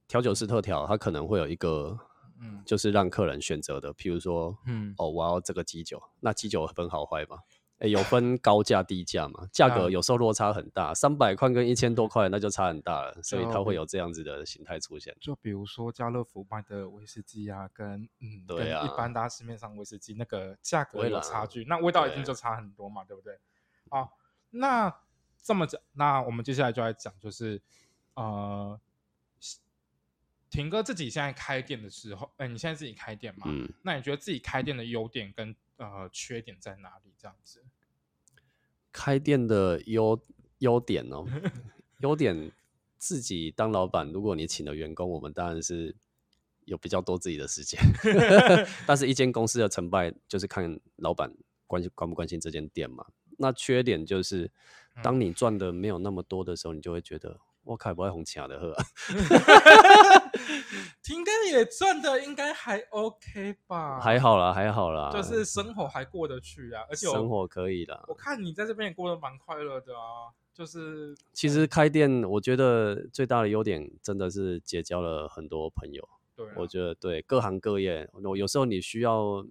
调酒师特调，它可能会有一个，嗯，就是让客人选择的，譬如说，嗯，哦，我要这个基酒，那基酒分好坏嘛？哎，有分高价低价嘛？价格有时候落差很大，三百块跟一千多块，那就差很大了，所以它会有这样子的形态出现。就比如说家乐福卖的威士忌啊，跟嗯，对啊，一般大家市面上威士忌那个价格有差距，那味道一定就差很多嘛，对不对？好，那这么讲，那我们接下来就来讲，就是呃。婷哥自己现在开店的时候，哎，你现在自己开店嘛？嗯，那你觉得自己开店的优点跟呃缺点在哪里？这样子，开店的优优点哦，优点自己当老板，如果你请了员工，我们当然是有比较多自己的时间。但是，一间公司的成败就是看老板关心关不关心这间店嘛。那缺点就是，当你赚的没有那么多的时候，你就会觉得。我靠，不会红抢的喝，婷哥也赚的应该还 OK 吧？还好啦，还好啦，就是生活还过得去啊，而且生活可以的。我看你在这边也过得蛮快乐的啊，就是其实开店，我觉得最大的优点真的是结交了很多朋友。对，我觉得对各行各业，我有时候你需要。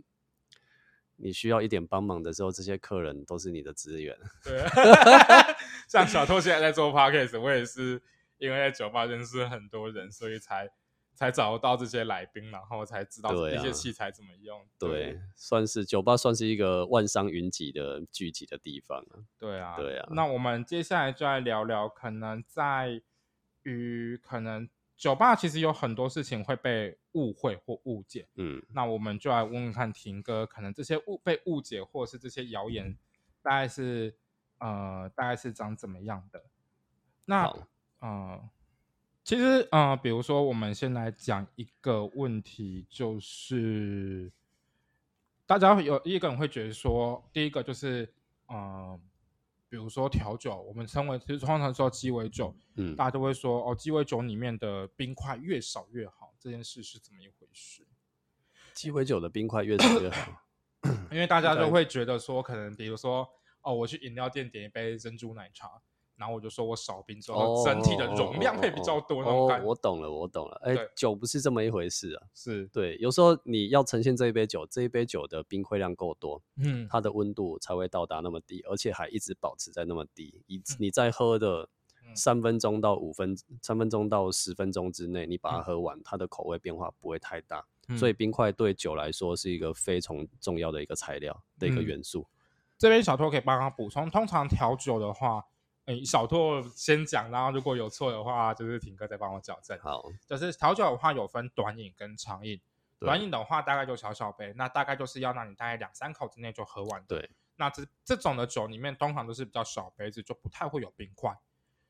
你需要一点帮忙的时候，这些客人都是你的资源。对，像小偷现在在做 podcast，我也是因为在酒吧认识很多人，所以才才找到这些来宾，然后才知道这些器材怎么用。对，算是酒吧算是一个万商云集的聚集的地方对啊，对啊。那我们接下来就来聊聊，可能在于可能。酒吧其实有很多事情会被误会或误解，嗯，那我们就来问问看，婷哥，可能这些误被误解或是这些谣言，大概是呃，大概是长怎么样的？那呃，其实呃，比如说，我们先来讲一个问题，就是大家有一个人会觉得说，第一个就是呃。比如说调酒，我们称为其实通常说鸡尾酒，嗯，大家都会说哦，鸡尾酒里面的冰块越少越好，这件事是怎么一回事？鸡尾酒的冰块越少越好，因为大家都会觉得说，可能比如说哦，我去饮料店点一杯珍珠奶茶。然后我就说我少冰之后，整体的容量会比较多。哦，我懂了，我懂了。哎，酒不是这么一回事啊。是对，有时候你要呈现这一杯酒，这一杯酒的冰块量够多，嗯，它的温度才会到达那么低，而且还一直保持在那么低。你你在喝的三分钟到五分，三分钟到十分钟之内，你把它喝完，它的口味变化不会太大。所以冰块对酒来说是一个非常重要的一个材料的一个元素。这边小托可以帮他补充，通常调酒的话。哎，小拓先讲，然后如果有错的话，就是挺哥再帮我矫正。好，就是调酒的话有分短饮跟长饮，短饮的话大概就小小杯，那大概就是要让你大概两三口之内就喝完。对，那这这种的酒里面通常都是比较小杯子，就不太会有冰块。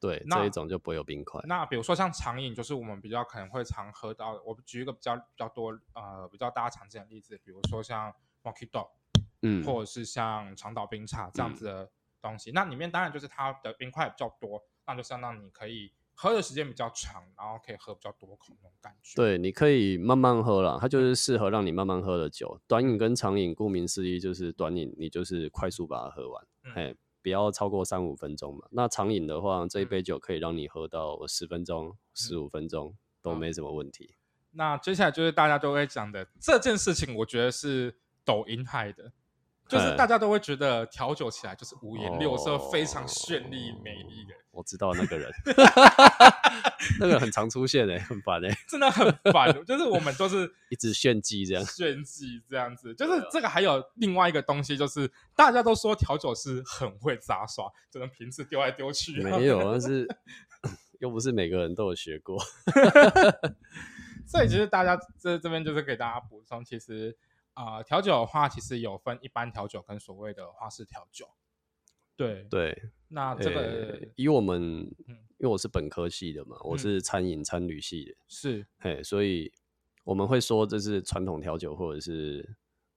对，这一种就不会有冰块。那比如说像长饮，就是我们比较可能会常喝到，我举一个比较比较多呃比较大家常见的例子，比如说像 Mojito，嗯，或者是像长岛冰茶这样子的。东西那里面当然就是它的冰块比较多，那就相当你可以喝的时间比较长，然后可以喝比较多口那种感觉。对，你可以慢慢喝了，它就是适合让你慢慢喝的酒。短饮跟长饮，顾名思义就是短饮，你就是快速把它喝完，哎，不要超过三五分钟嘛。那长饮的话，这一杯酒可以让你喝到十分钟、十五分钟都没什么问题。那接下来就是大家都会讲的这件事情，我觉得是抖音害的。就是大家都会觉得调酒起来就是五颜六色，非常绚丽美丽的。我知道那个人，那个很常出现诶，很烦诶，真的很烦。就是我们都是 一直炫技这样，炫技这样子。就是这个还有另外一个东西，就是大家都说调酒师很会杂耍，只能瓶子丢来丢去。没有，但是又不是每个人都有学过。所以其实大家这这边就是给大家补充，其实。啊，调酒的话，其实有分一般调酒跟所谓的花式调酒。对对，那这个以我们，因为我是本科系的嘛，我是餐饮餐旅系的，是，嘿，所以我们会说这是传统调酒，或者是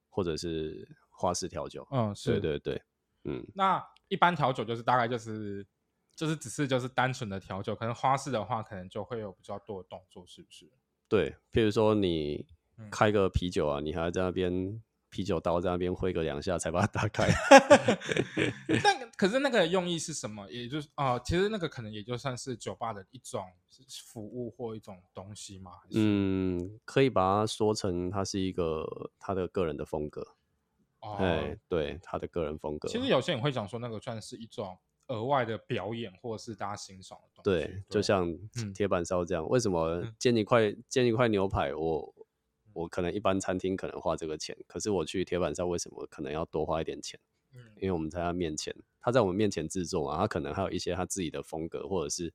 或者是花式调酒。嗯，是，对对对，嗯。那一般调酒就是大概就是就是只是就是单纯的调酒，可能花式的话，可能就会有比较多的动作，是不是？对，譬如说你。开个啤酒啊，你还在那边啤酒刀在那边挥个两下才把它打开。那个可是那个用意是什么？也就是啊，其实那个可能也就算是酒吧的一种服务或一种东西嘛。嗯，可以把它说成它是一个他的个人的风格。哦，对，他的个人风格。其实有些人会讲说，那个算是一种额外的表演，或是大家欣赏的东西。对，就像铁板烧这样，为什么煎一块煎一块牛排我？我可能一般餐厅可能花这个钱，可是我去铁板烧为什么可能要多花一点钱？嗯，因为我们在他面前，他在我们面前制作啊，他可能还有一些他自己的风格，或者是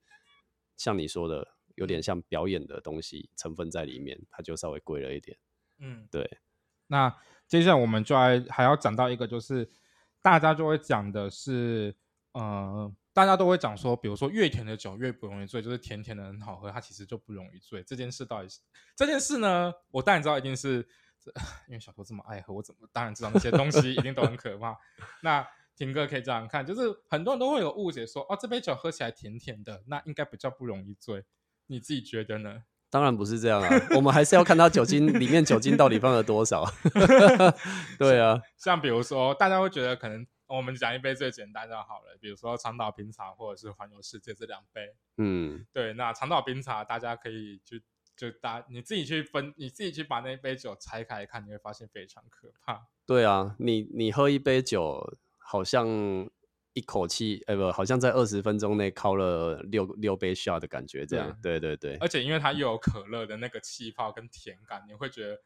像你说的，有点像表演的东西成分在里面，它就稍微贵了一点。嗯，对。那接下来我们就来还要讲到一个，就是大家就会讲的是，呃。大家都会讲说，比如说越甜的酒越不容易醉，就是甜甜的很好喝，它其实就不容易醉。这件事到底是这件事呢？我当然知道一定是，因为小偷这么爱喝，我怎么当然知道那些东西一定都很可怕。那婷哥可以这样看，就是很多人都会有误解说，哦，这杯酒喝起来甜甜的，那应该比较不容易醉。你自己觉得呢？当然不是这样啊，我们还是要看它酒精里面酒精到底放了多少。对啊，像比如说，大家会觉得可能。我们讲一杯最简单的好了，比如说长岛冰茶或者是环游世界这两杯。嗯，对，那长岛冰茶大家可以去就大你自己去分，你自己去把那杯酒拆开看，你会发现非常可怕。对啊，你你喝一杯酒，好像一口气，哎不，好像在二十分钟内靠了六六杯 shot 的感觉，这样。对对对。而且因为它又有可乐的那个气泡跟甜感，你会觉得。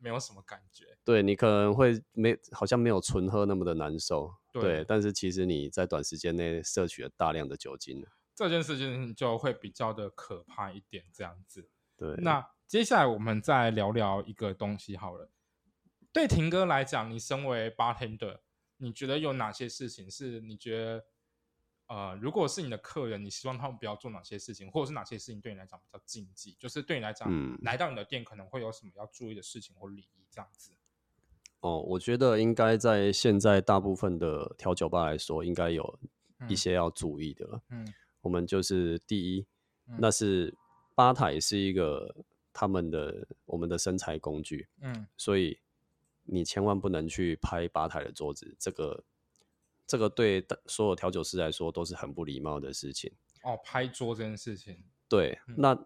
没有什么感觉，对你可能会没好像没有纯喝那么的难受，对，但是其实你在短时间内摄取了大量的酒精，这件事情就会比较的可怕一点，这样子。对，那接下来我们再聊聊一个东西好了。对婷哥来讲，你身为 bartender，你觉得有哪些事情是你觉得？呃，如果是你的客人，你希望他们不要做哪些事情，或者是哪些事情对你来讲比较禁忌？就是对你来讲，来到你的店可能会有什么要注意的事情或礼仪这样子。哦，我觉得应该在现在大部分的调酒吧来说，应该有一些要注意的。嗯，我们就是第一，那是吧台是一个他们的我们的身材工具。嗯，所以你千万不能去拍吧台的桌子，这个。这个对所有调酒师来说都是很不礼貌的事情哦。拍桌这件事情，对。那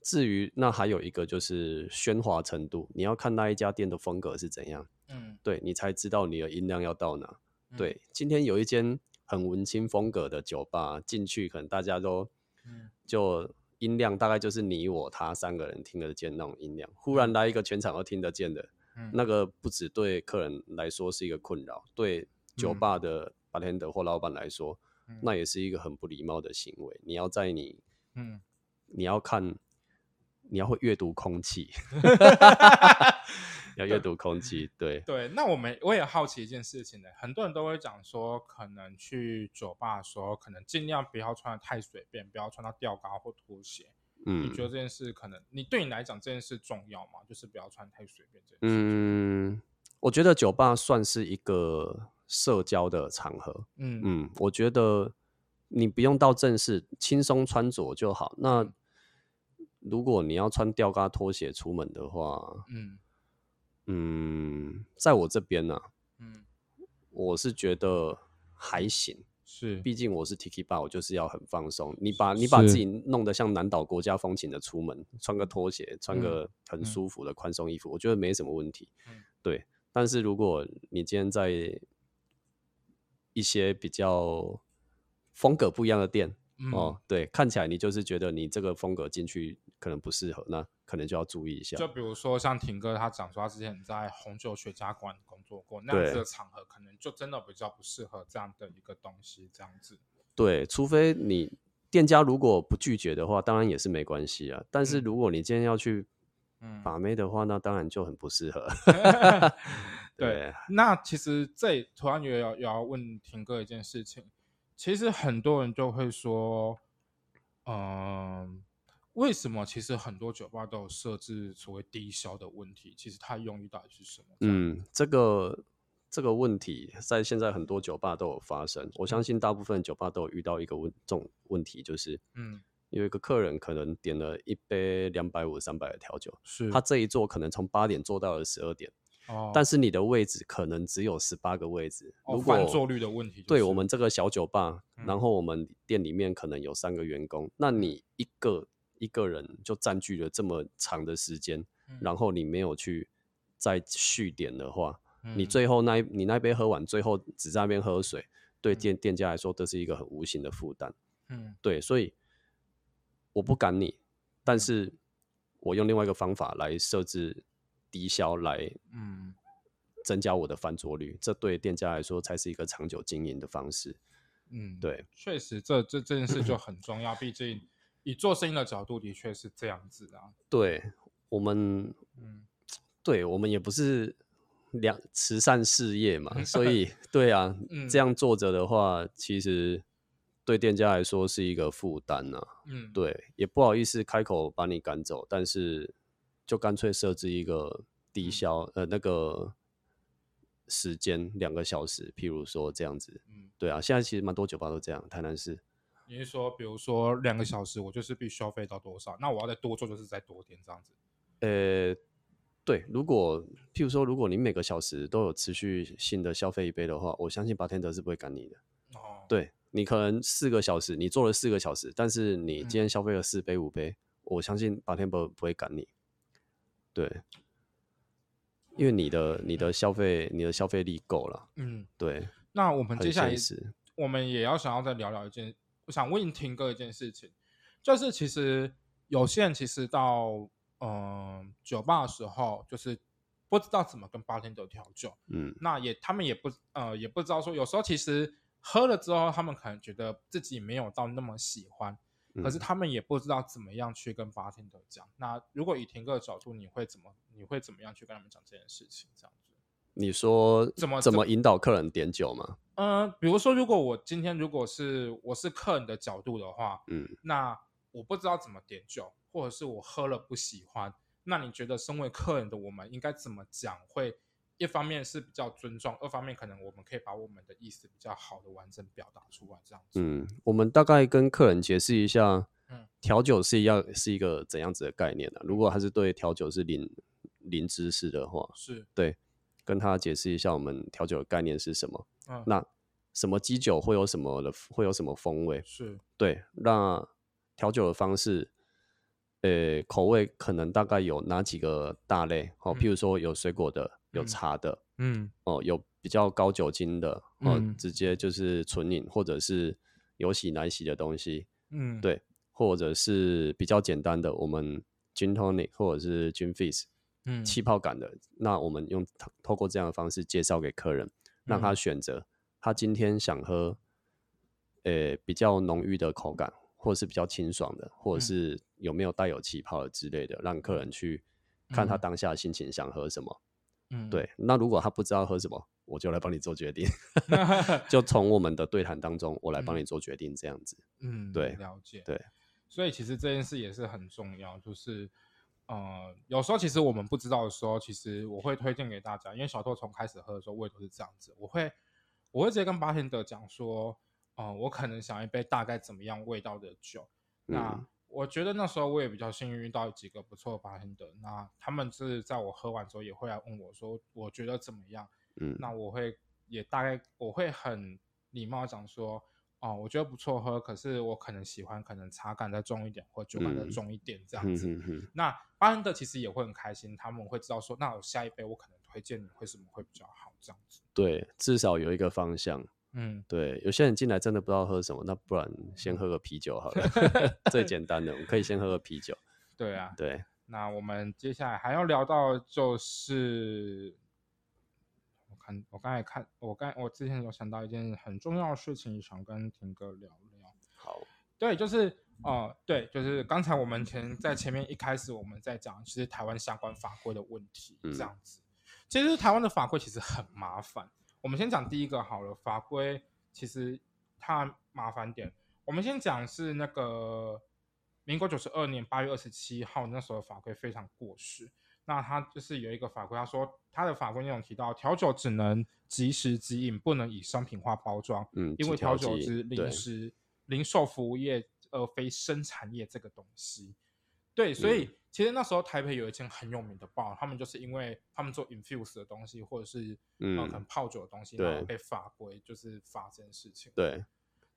至于那还有一个就是喧哗程度，你要看那一家店的风格是怎样，嗯，对你才知道你的音量要到哪。对，今天有一间很文青风格的酒吧，进去可能大家都，就音量大概就是你我他三个人听得见那种音量。忽然来一个全场都听得见的，那个不止对客人来说是一个困扰，对。酒吧的 bartender 或老板来说，那也是一个很不礼貌的行为。你要在你，嗯，你要看，你要会阅读空气，要阅读空气。对对，那我们我也好奇一件事情呢，很多人都会讲说，可能去酒吧的时候，可能尽量不要穿的太随便，不要穿到吊高或拖鞋。嗯，你觉得这件事可能，你对你来讲这件事重要吗？就是不要穿太随便这件事。嗯，我觉得酒吧算是一个。社交的场合，嗯嗯，我觉得你不用到正式，轻松穿着就好。那如果你要穿吊嘎拖鞋出门的话，嗯嗯，在我这边呢，嗯，我是觉得还行，是，毕竟我是 Tiki Bar，我就是要很放松。你把你把自己弄得像南岛国家风情的出门，穿个拖鞋，穿个很舒服的宽松衣服，我觉得没什么问题。对。但是如果你今天在一些比较风格不一样的店，哦，对，看起来你就是觉得你这个风格进去可能不适合，那可能就要注意一下。就比如说像婷哥他讲说他之前在红酒雪茄馆工作过，那样子的场合可能就真的比较不适合这样的一个东西，这样子。对，除非你店家如果不拒绝的话，当然也是没关系啊。但是如果你今天要去把妹的话，那当然就很不适合。对，那其实这突然也要也要问婷哥一件事情。其实很多人就会说，嗯，为什么其实很多酒吧都有设置所谓低消的问题？其实它用意到底是什么？嗯，这个这个问题在现在很多酒吧都有发生。我相信大部分酒吧都有遇到一个问这种问题，就是嗯，有一个客人可能点了一杯两百五、三百的调酒，是他这一座可能从八点做到了十二点。但是你的位置可能只有十八个位置，如果座率的问题，对我们这个小酒吧，然后我们店里面可能有三个员工，那你一个一个人就占据了这么长的时间，然后你没有去再续点的话，你最后那你那杯喝完，最后只在那边喝水，对店店家来说都是一个很无形的负担。嗯，对，所以我不赶你，但是我用另外一个方法来设置。低消来，嗯，增加我的翻桌率，这对店家来说才是一个长久经营的方式。嗯，对，确实，这这这件事就很重要。毕竟以做生意的角度，的确是这样子啊。对我们，嗯，对我们也不是两慈善事业嘛，所以 对啊，这样做着的话，其实对店家来说是一个负担呐。嗯，对，也不好意思开口把你赶走，但是。就干脆设置一个低消，呃，那个时间两个小时，譬如说这样子。嗯，对啊，现在其实蛮多酒吧都这样。台南市，你是说，比如说两个小时，我就是必须消费到多少？那我要再多做，就是再多点这样子。呃，对，如果譬如说，如果你每个小时都有持续性的消费一杯的话，我相信八天德是不会赶你的。哦，对你可能四个小时，你做了四个小时，但是你今天消费了四杯五杯，我相信八天不不会赶你。对，因为你的你的消费你的消费力够了，嗯，对。那我们接下来我们也要想要再聊聊一件，我想问听哥一件事情，就是其实有些人其实到嗯酒吧的时候，就是不知道怎么跟八天的调酒，嗯，那也他们也不呃也不知道说，有时候其实喝了之后，他们可能觉得自己没有到那么喜欢。可是他们也不知道怎么样去跟八天的讲。那如果以田哥的角度，你会怎么？你会怎么样去跟他们讲这件事情？这样子？你说怎么怎么引导客人点酒吗？嗯，比如说，如果我今天如果是我是客人的角度的话，嗯，那我不知道怎么点酒，或者是我喝了不喜欢，那你觉得身为客人的我们应该怎么讲会？一方面是比较尊重，二方面可能我们可以把我们的意思比较好的完整表达出来，这样子。嗯，我们大概跟客人解释一下，嗯，调酒是要是一个怎样子的概念呢？如果他是对调酒是零零知识的话，是对，跟他解释一下我们调酒的概念是什么。嗯，那什么基酒会有什么的会有什么风味？是对，那调酒的方式，呃，口味可能大概有哪几个大类？好，譬如说有水果的。有茶的，嗯，哦，有比较高酒精的，哦，直接就是纯饮，或者是有洗奶洗的东西，嗯，对，或者是比较简单的，我们 gin tonic 或者是 gin fizz，嗯，气泡感的，那我们用透过这样的方式介绍给客人，让他选择，他今天想喝，呃，比较浓郁的口感，或者是比较清爽的，或者是有没有带有气泡的之类的，让客人去看他当下心情想喝什么。嗯，对。那如果他不知道喝什么，我就来帮你做决定。就从我们的对谈当中，我来帮你做决定，这样子。嗯，对，了解。对，所以其实这件事也是很重要。就是，呃，有时候其实我们不知道的时候，其实我会推荐给大家。因为小豆从开始喝的时候，我也都是这样子。我会，我会直接跟巴天德讲说，嗯，我可能想一杯大概怎么样味道的酒。那我觉得那时候我也比较幸运遇到几个不错的发现的，那他们是在我喝完之后也会来问我说，我觉得怎么样？嗯，那我会也大概我会很礼貌讲说，哦，我觉得不错喝，可是我可能喜欢可能茶感再重一点，或酒感再重一点这样子。那巴恩德其实也会很开心，他们会知道说，那我下一杯我可能。推荐会什么会比较好？这样子。对，至少有一个方向。嗯，对，有些人进来真的不知道喝什么，那不然先喝个啤酒好了，最简单的，我们可以先喝个啤酒。对啊，对。那我们接下来还要聊到就是，我看我刚才看我刚我之前有想到一件很重要的事情，想跟婷哥聊聊。好，对，就是呃，对，就是刚才我们前在前面一开始我们在讲，其实台湾相关法规的问题这样子。其实台湾的法规其实很麻烦。我们先讲第一个好了，法规其实它麻烦点。我们先讲是那个民国九十二年八月二十七号那时候法规非常过时。那它就是有一个法规，他说他的法规内容提到，调酒只能即时即饮，不能以商品化包装。嗯，因为调酒是零食零售服务业，而非生产业这个东西。对，所以其实那时候台北有一间很有名的报，他们就是因为他们做 infuse 的东西，或者是嗯可能泡酒的东西，然后被法规就是罚这件事情。对，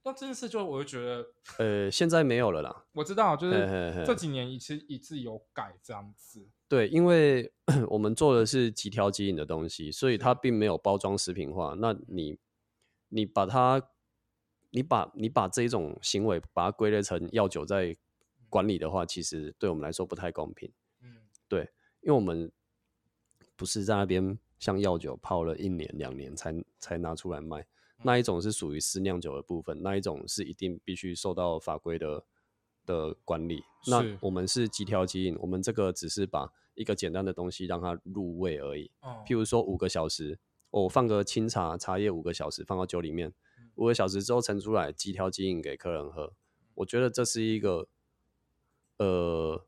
那这件事就我就觉得，呃，现在没有了啦。我知道，就是这几年一次一次有改这样子。对，因为 我们做的是即调即饮的东西，所以它并没有包装食品化。那你你把它，你把你把这一种行为把它归类成药酒在。管理的话，其实对我们来说不太公平。嗯，对，因为我们不是在那边像药酒泡了一年两年才才拿出来卖，那一种是属于私酿酒的部分，那一种是一定必须受到法规的的管理。那我们是即调即饮，我们这个只是把一个简单的东西让它入味而已。哦，譬如说五个小时，我放个清茶茶叶五个小时放到酒里面，五个小时之后盛出来即调即饮给客人喝。我觉得这是一个。呃，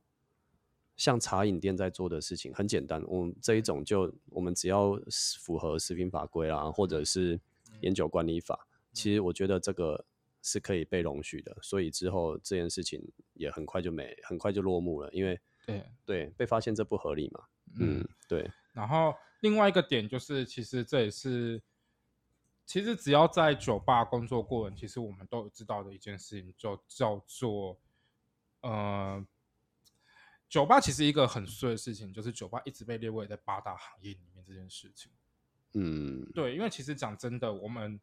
像茶饮店在做的事情很简单，我们这一种就我们只要符合食品法规啦，或者是烟酒管理法，其实我觉得这个是可以被容许的。所以之后这件事情也很快就没，很快就落幕了，因为对对被发现这不合理嘛。嗯，对。然后另外一个点就是，其实这也是，其实只要在酒吧工作过人，其实我们都知道的一件事情，就叫做。呃，酒吧其实一个很衰的事情，就是酒吧一直被列为在八大行业里面这件事情。嗯，对，因为其实讲真的，我们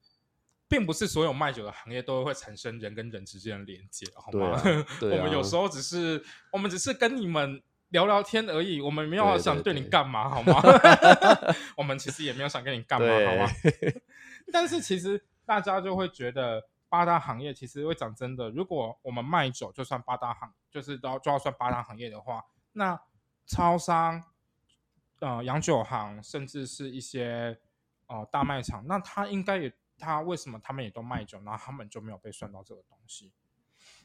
并不是所有卖酒的行业都会产生人跟人之间的连接，好吗？我们有时候只是我们只是跟你们聊聊天而已，我们没有想对你干嘛，好吗？我们其实也没有想跟你干嘛，好吗？但是其实大家就会觉得。八大行业其实会讲真的，如果我们卖酒就算八大行，就是都要就要算八大行业的话，那超商、呃洋酒行，甚至是一些呃大卖场，那他应该也他为什么他们也都卖酒，然后他们就没有被算到这个东西？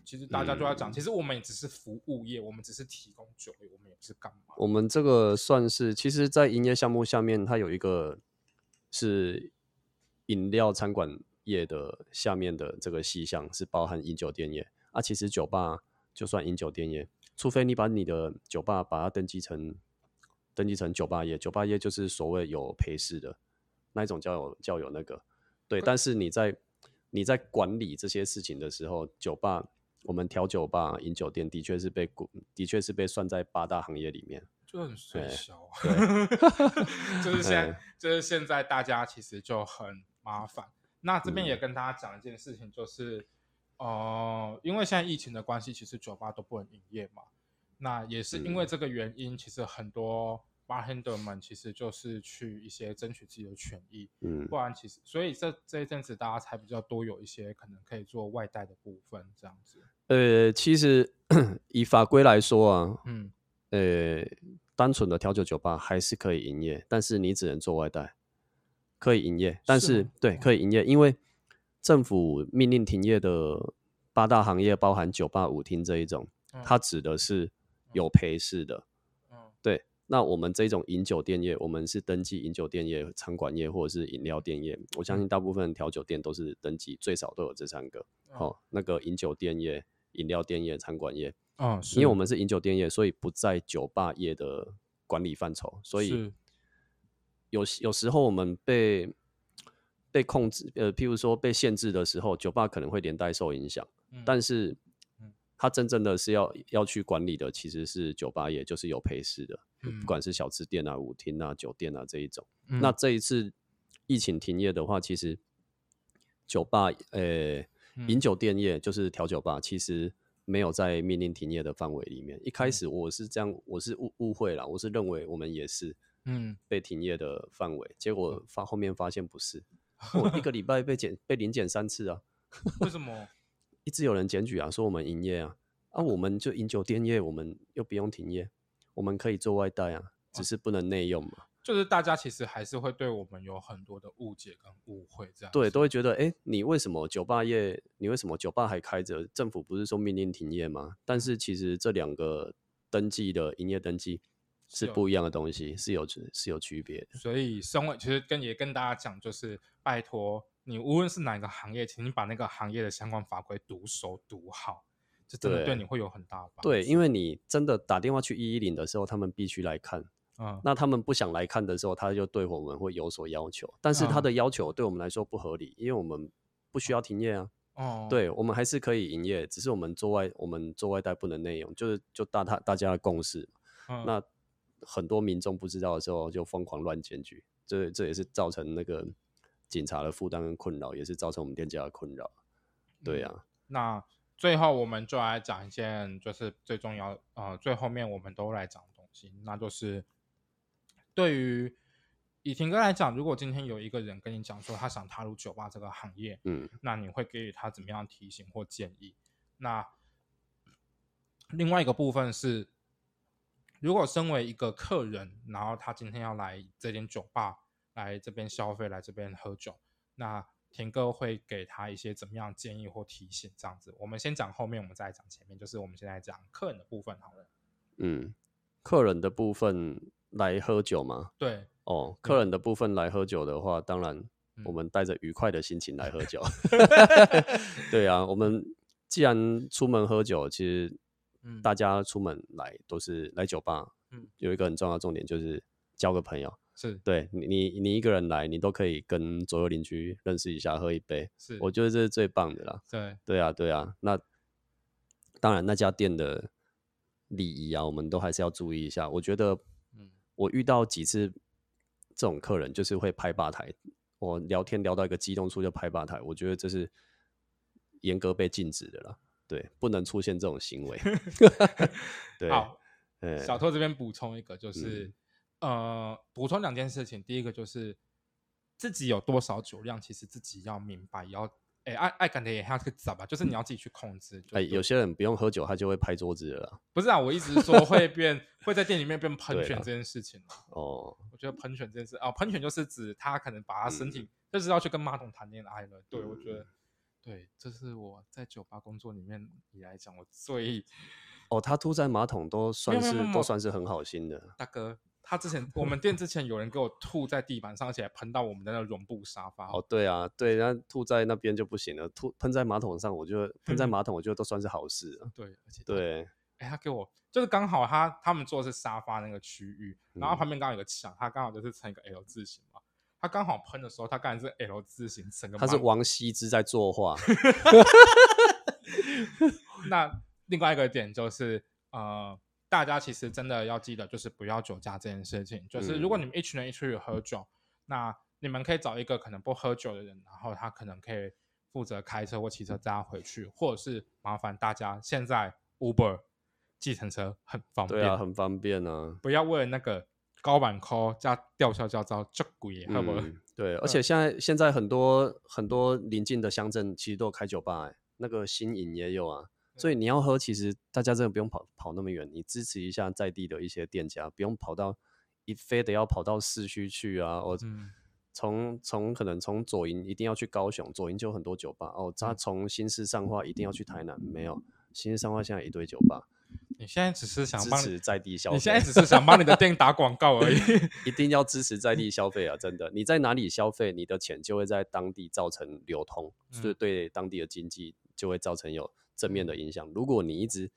其实大家都要讲，其实我们也只是服务业，我们只是提供酒，我们也不是干嘛。我们这个算是，其实，在营业项目下面，它有一个是饮料餐馆。业的下面的这个细项是包含饮酒店业。啊，其实酒吧就算饮酒店业，除非你把你的酒吧把它登记成登记成酒吧业，酒吧业就是所谓有陪侍的那一种叫有叫有那个。对，但是你在你在管理这些事情的时候，酒吧我们调酒吧饮酒店的确是被的确是被算在八大行业里面，就很。水小，就是现 在就是现在大家其实就很麻烦。那这边也跟大家讲一件事情，就是，呃，因为现在疫情的关系，其实酒吧都不能营业嘛。那也是因为这个原因，其实很多 bartender 们其实就是去一些争取自己的权益。嗯。不然其实，所以这这一阵子大家才比较多有一些可能可以做外带的部分这样子。呃，其实以法规来说啊，嗯，呃，单纯的调酒酒吧还是可以营业，但是你只能做外带。可以营业，但是对可以营业，因为政府命令停业的八大行业，包含酒吧、舞厅这一种，它指的是有陪侍的。嗯，对。那我们这种饮酒店业，我们是登记饮酒店业、餐馆业或者是饮料店业。我相信大部分调酒店都是登记，最少都有这三个。好，那个饮酒店业、饮料店业、餐馆业。嗯，因为我们是饮酒店业，所以不在酒吧业的管理范畴，所以。有有时候我们被被控制，呃，譬如说被限制的时候，酒吧可能会连带受影响。但是，他真正的是要要去管理的，其实是酒吧也，就是有陪侍的。不管是小吃店啊、舞厅啊、酒店啊这一种。那这一次疫情停业的话，其实酒吧呃饮酒店业就是调酒吧，其实没有在命令停业的范围里面。一开始我是这样，我是误误会了，我是认为我们也是嗯被停业的范围，结果发后面发现不是，我一个礼拜被检被零检三次啊。为什么？一直有人检举啊，说我们营业啊，啊，我们就饮酒店业，我们又不用停业，我们可以做外带啊，只是不能内用嘛。就是大家其实还是会对我们有很多的误解跟误会，这样对，都会觉得，哎，你为什么酒吧业，你为什么酒吧还开着？政府不是说命令停业吗？但是其实这两个登记的营业登记是不一样的东西，是有是有区别的。所以，身为其实跟也跟大家讲，就是拜托。你无论是哪个行业，请你把那个行业的相关法规读熟读好，这真的对你会有很大帮助。对，因为你真的打电话去一一零的时候，他们必须来看。嗯，那他们不想来看的时候，他就对我们会有所要求。但是他的要求对我们来说不合理，因为我们不需要停业啊。哦，对，我们还是可以营业，只是我们做外，我们做外带不能内容，就是就大他大家的共识。嗯那很多民众不知道的时候，就疯狂乱检举，这这也是造成那个。警察的负担跟困扰，也是造成我们店家的困扰。对呀，那最后我们就来讲一件，就是最重要呃，最后面我们都来讲的东西，那就是对于以婷哥来讲，如果今天有一个人跟你讲说他想踏入酒吧这个行业，嗯，那你会给予他怎么样提醒或建议？那另外一个部分是，如果身为一个客人，然后他今天要来这间酒吧。来这边消费，来这边喝酒，那田哥会给他一些怎么样建议或提醒？这样子，我们先讲后面，我们再讲前面，就是我们现在讲客人的部分好了。嗯，客人的部分来喝酒吗？对，哦，客人的部分来喝酒的话，当然我们带着愉快的心情来喝酒。对啊，我们既然出门喝酒，其实大家出门来都是来酒吧，嗯，有一个很重要的重点就是交个朋友。是对你，你你一个人来，你都可以跟左右邻居认识一下，喝一杯。是，我觉得这是最棒的啦。对，对啊，对啊。那当然，那家店的礼仪啊，我们都还是要注意一下。我觉得，嗯，我遇到几次这种客人，就是会拍吧台，我聊天聊到一个激动处就拍吧台，我觉得这是严格被禁止的了。对，不能出现这种行为。对，好，小偷这边补充一个，就是。呃，补充两件事情。第一个就是自己有多少酒量，其实自己要明白。要哎，爱爱感的也要去找吧，就是你要自己去控制。哎，有些人不用喝酒，他就会拍桌子了。不是啊，我一直说会变，会在店里面变 喷泉这件事情。哦，我觉得喷泉这件事啊，喷泉就是指他可能把他身体就是要去跟马桶谈恋爱了。对，我觉得对，这是我在酒吧工作里面以来讲我最哦，他吐在马桶都算是都算是很好心的，大哥。他之前 我们店之前有人给我吐在地板上，而且喷到我们的那个绒布沙发。哦，对啊，对，那吐在那边就不行了。吐喷在马桶上，我觉得喷在马桶，我觉得都算是好事。对，而且对，哎，他给我就是刚好他他们坐的是沙发那个区域，然后旁边刚好有个墙，他刚好就是成一个 L 字形嘛。他刚好喷的时候，他刚才是 L 字形，整个他是王羲之在作画。那另外一个点就是呃。大家其实真的要记得，就是不要酒驾这件事情。就是如果你们一群人一起去喝酒，那你们可以找一个可能不喝酒的人，然后他可能可以负责开车或骑车载回去，或者是麻烦大家现在 Uber 计程车很方便，对啊，很方便啊。不要为了那个高板 call 加吊销驾照这鬼，好不？对，而且现在现在很多很多邻近的乡镇其实都有开酒吧，那个新颖也有啊。所以你要喝，其实大家真的不用跑跑那么远，你支持一下在地的一些店家，不用跑到一非得要跑到市区去啊。我从从可能从左营一定要去高雄，左营就很多酒吧哦。他从新市上话一定要去台南，没有新市上话现在一堆酒吧。你现在只是想支持在地消费，你现在只是想帮你的店打广告而已。一定要支持在地消费啊！真的，你在哪里消费，你的钱就会在当地造成流通，所以对当地的经济就会造成有。正面的影响。如果你一直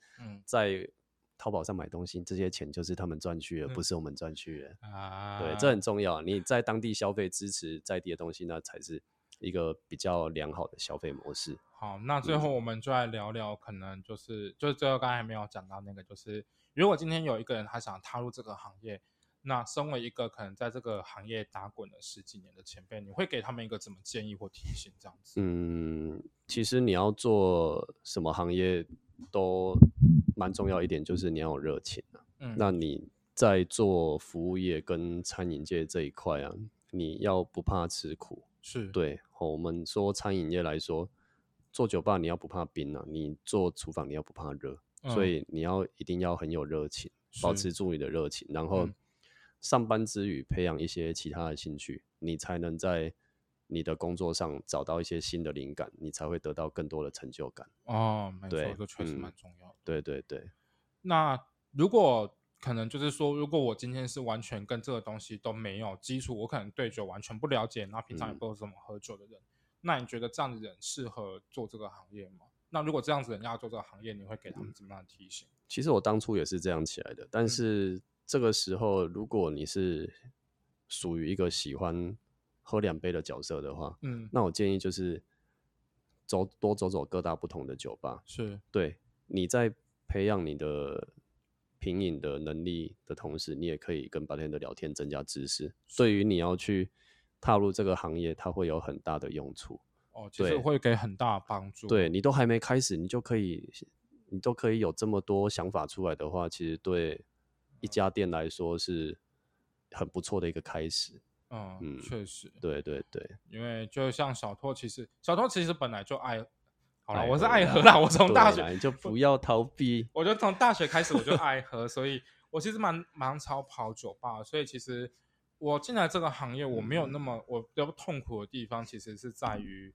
在淘宝上买东西，这些钱就是他们赚去了，不是我们赚去了啊。对，这很重要。你在当地消费，支持在地的东西，那才是一个比较良好的消费模式。好，那最后我们就来聊聊，可能就是就是最后刚才没有讲到那个，就是如果今天有一个人他想踏入这个行业，那身为一个可能在这个行业打滚了十几年的前辈，你会给他们一个怎么建议或提醒？这样子？嗯，其实你要做什么行业都蛮重要一点，就是你要有热情啊。嗯，那你在做服务业跟餐饮界这一块啊，你要不怕吃苦。是对，我们说餐饮业来说，做酒吧你要不怕冰啊，你做厨房你要不怕热，所以你要一定要很有热情，保持住你的热情，然后上班之余培养一些其他的兴趣，你才能在你的工作上找到一些新的灵感，你才会得到更多的成就感。哦，没错，这确实蛮重要的。对对对。那如果可能就是说，如果我今天是完全跟这个东西都没有基础，我可能对酒完全不了解，然后平常也不知道怎么喝酒的人，那你觉得这样的人适合做这个行业吗？那如果这样子人要做这个行业，你会给他们怎么样的提醒？其实我当初也是这样起来的，但是这个时候，如果你是属于一个喜欢喝两杯的角色的话，嗯，那我建议就是走多走走各大不同的酒吧，是对你在培养你的。品饮的能力的同时，你也可以跟白天的聊天，增加知识。对于你要去踏入这个行业，它会有很大的用处。哦，其实会给很大帮助。对你都还没开始，你就可以，你都可以有这么多想法出来的话，其实对一家店来说是很不错的一个开始。嗯，确实。对对对，因为就像小托，其实小托其实本来就爱。好了，我是爱喝啦。我从大学就不要逃避。我就从大学开始我就爱喝，所以我其实蛮蛮超跑酒吧。所以其实我进来这个行业，我没有那么我比较痛苦的地方，其实是在于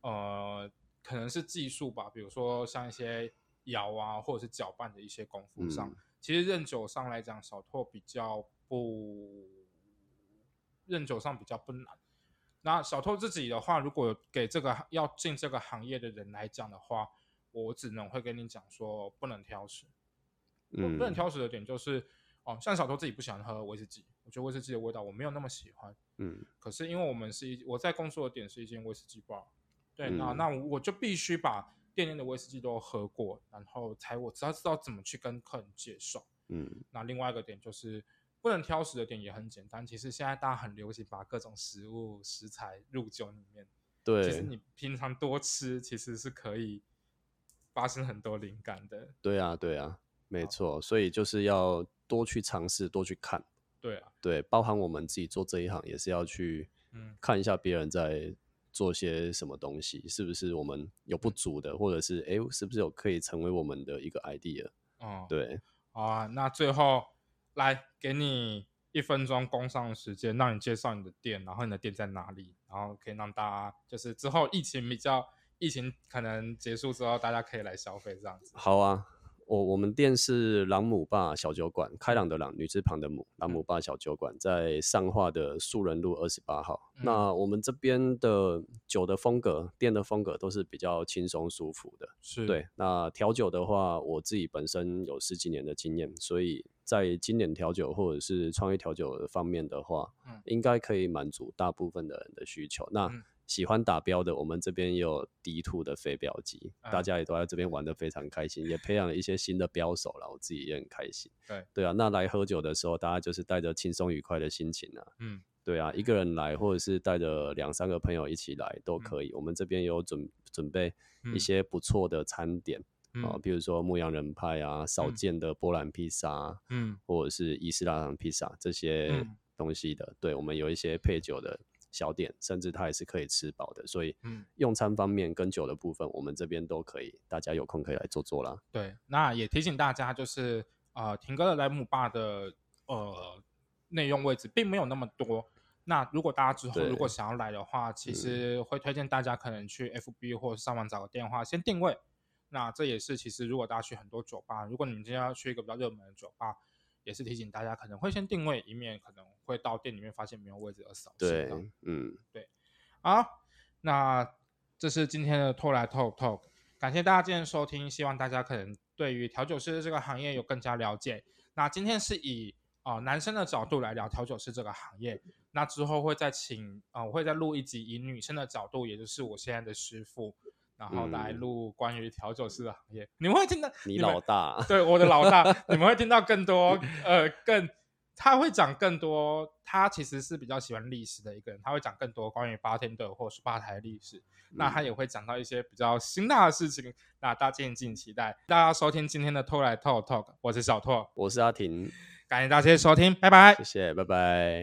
呃，可能是技术吧。比如说像一些摇啊，或者是搅拌的一些功夫上，其实认酒上来讲，小拓比较不认酒上比较不难。那小偷自己的话，如果给这个要进这个行业的人来讲的话，我只能会跟你讲说，不能挑食。嗯，不能挑食的点就是，哦，像小偷自己不喜欢喝威士忌，我觉得威士忌的味道我没有那么喜欢。嗯，可是因为我们是一我在工作的点是一间威士忌 bar，对，那那我就必须把店内的威士忌都喝过，然后才我知道知道怎么去跟客人介绍。嗯，那另外一个点就是。不能挑食的点也很简单，其实现在大家很流行把各种食物食材入酒里面。对，其实你平常多吃，其实是可以发生很多灵感的。对啊，对啊，没错。所以就是要多去尝试，多去看。对啊，对，包含我们自己做这一行，也是要去看一下别人在做些什么东西，是不是我们有不足的，或者是哎，是不是有可以成为我们的一个 idea？哦，对。好啊，那最后。来，给你一分钟工商的时间，让你介绍你的店，然后你的店在哪里，然后可以让大家就是之后疫情比较，疫情可能结束之后，大家可以来消费这样子。好啊。我我们店是朗姆坝小酒馆，开朗的朗，女字旁的姆，朗姆坝小酒馆在上化的树人路二十八号。那我们这边的酒的风格，店的风格都是比较轻松舒服的。是对。那调酒的话，我自己本身有十几年的经验，所以在经典调酒或者是创意调酒的方面的话，嗯，应该可以满足大部分的人的需求。那喜欢打标的，我们这边也有 D two 的飞镖机，大家也都在这边玩的非常开心，也培养了一些新的标手了，我自己也很开心。对对啊，那来喝酒的时候，大家就是带着轻松愉快的心情啊。嗯，对啊，一个人来或者是带着两三个朋友一起来都可以。我们这边有准准备一些不错的餐点啊，比如说牧羊人派啊，少见的波兰披萨，嗯，或者是伊斯兰披萨这些东西的。对，我们有一些配酒的。小点，甚至它也是可以吃饱的，所以用餐方面跟酒的部分，我们这边都可以，大家有空可以来做做啦。对，那也提醒大家，就是呃，廷哥的莱姆坝的呃内用位置并没有那么多。那如果大家之后如果想要来的话，其实会推荐大家可能去 FB 或者上网找个电话先定位。那这也是其实如果大家去很多酒吧，如果你们今天要去一个比较热门的酒吧。也是提醒大家，可能会先定位，以免可能会到店里面发现没有位置而扫兴。对，嗯，对。好，那这是今天的拖来 talk talk，感谢大家今天收听，希望大家可能对于调酒师这个行业有更加了解。那今天是以啊男生的角度来聊调酒师这个行业，那之后会再请啊我会再录一集以女生的角度，也就是我现在的师傅。然后来录关于调酒师的行业。你们会听到你老大，对我的老大，你们会听到更多呃更。他会讲更多，他其实是比较喜欢历史的一个人，他会讲更多关于八天的或是吧台历史。那他也会讲到一些比较辛辣的事情，那大家敬请期待。大家收听今天的偷来 talk talk，我是小拓，我是阿婷，感谢大家收听，拜拜，谢谢，拜拜。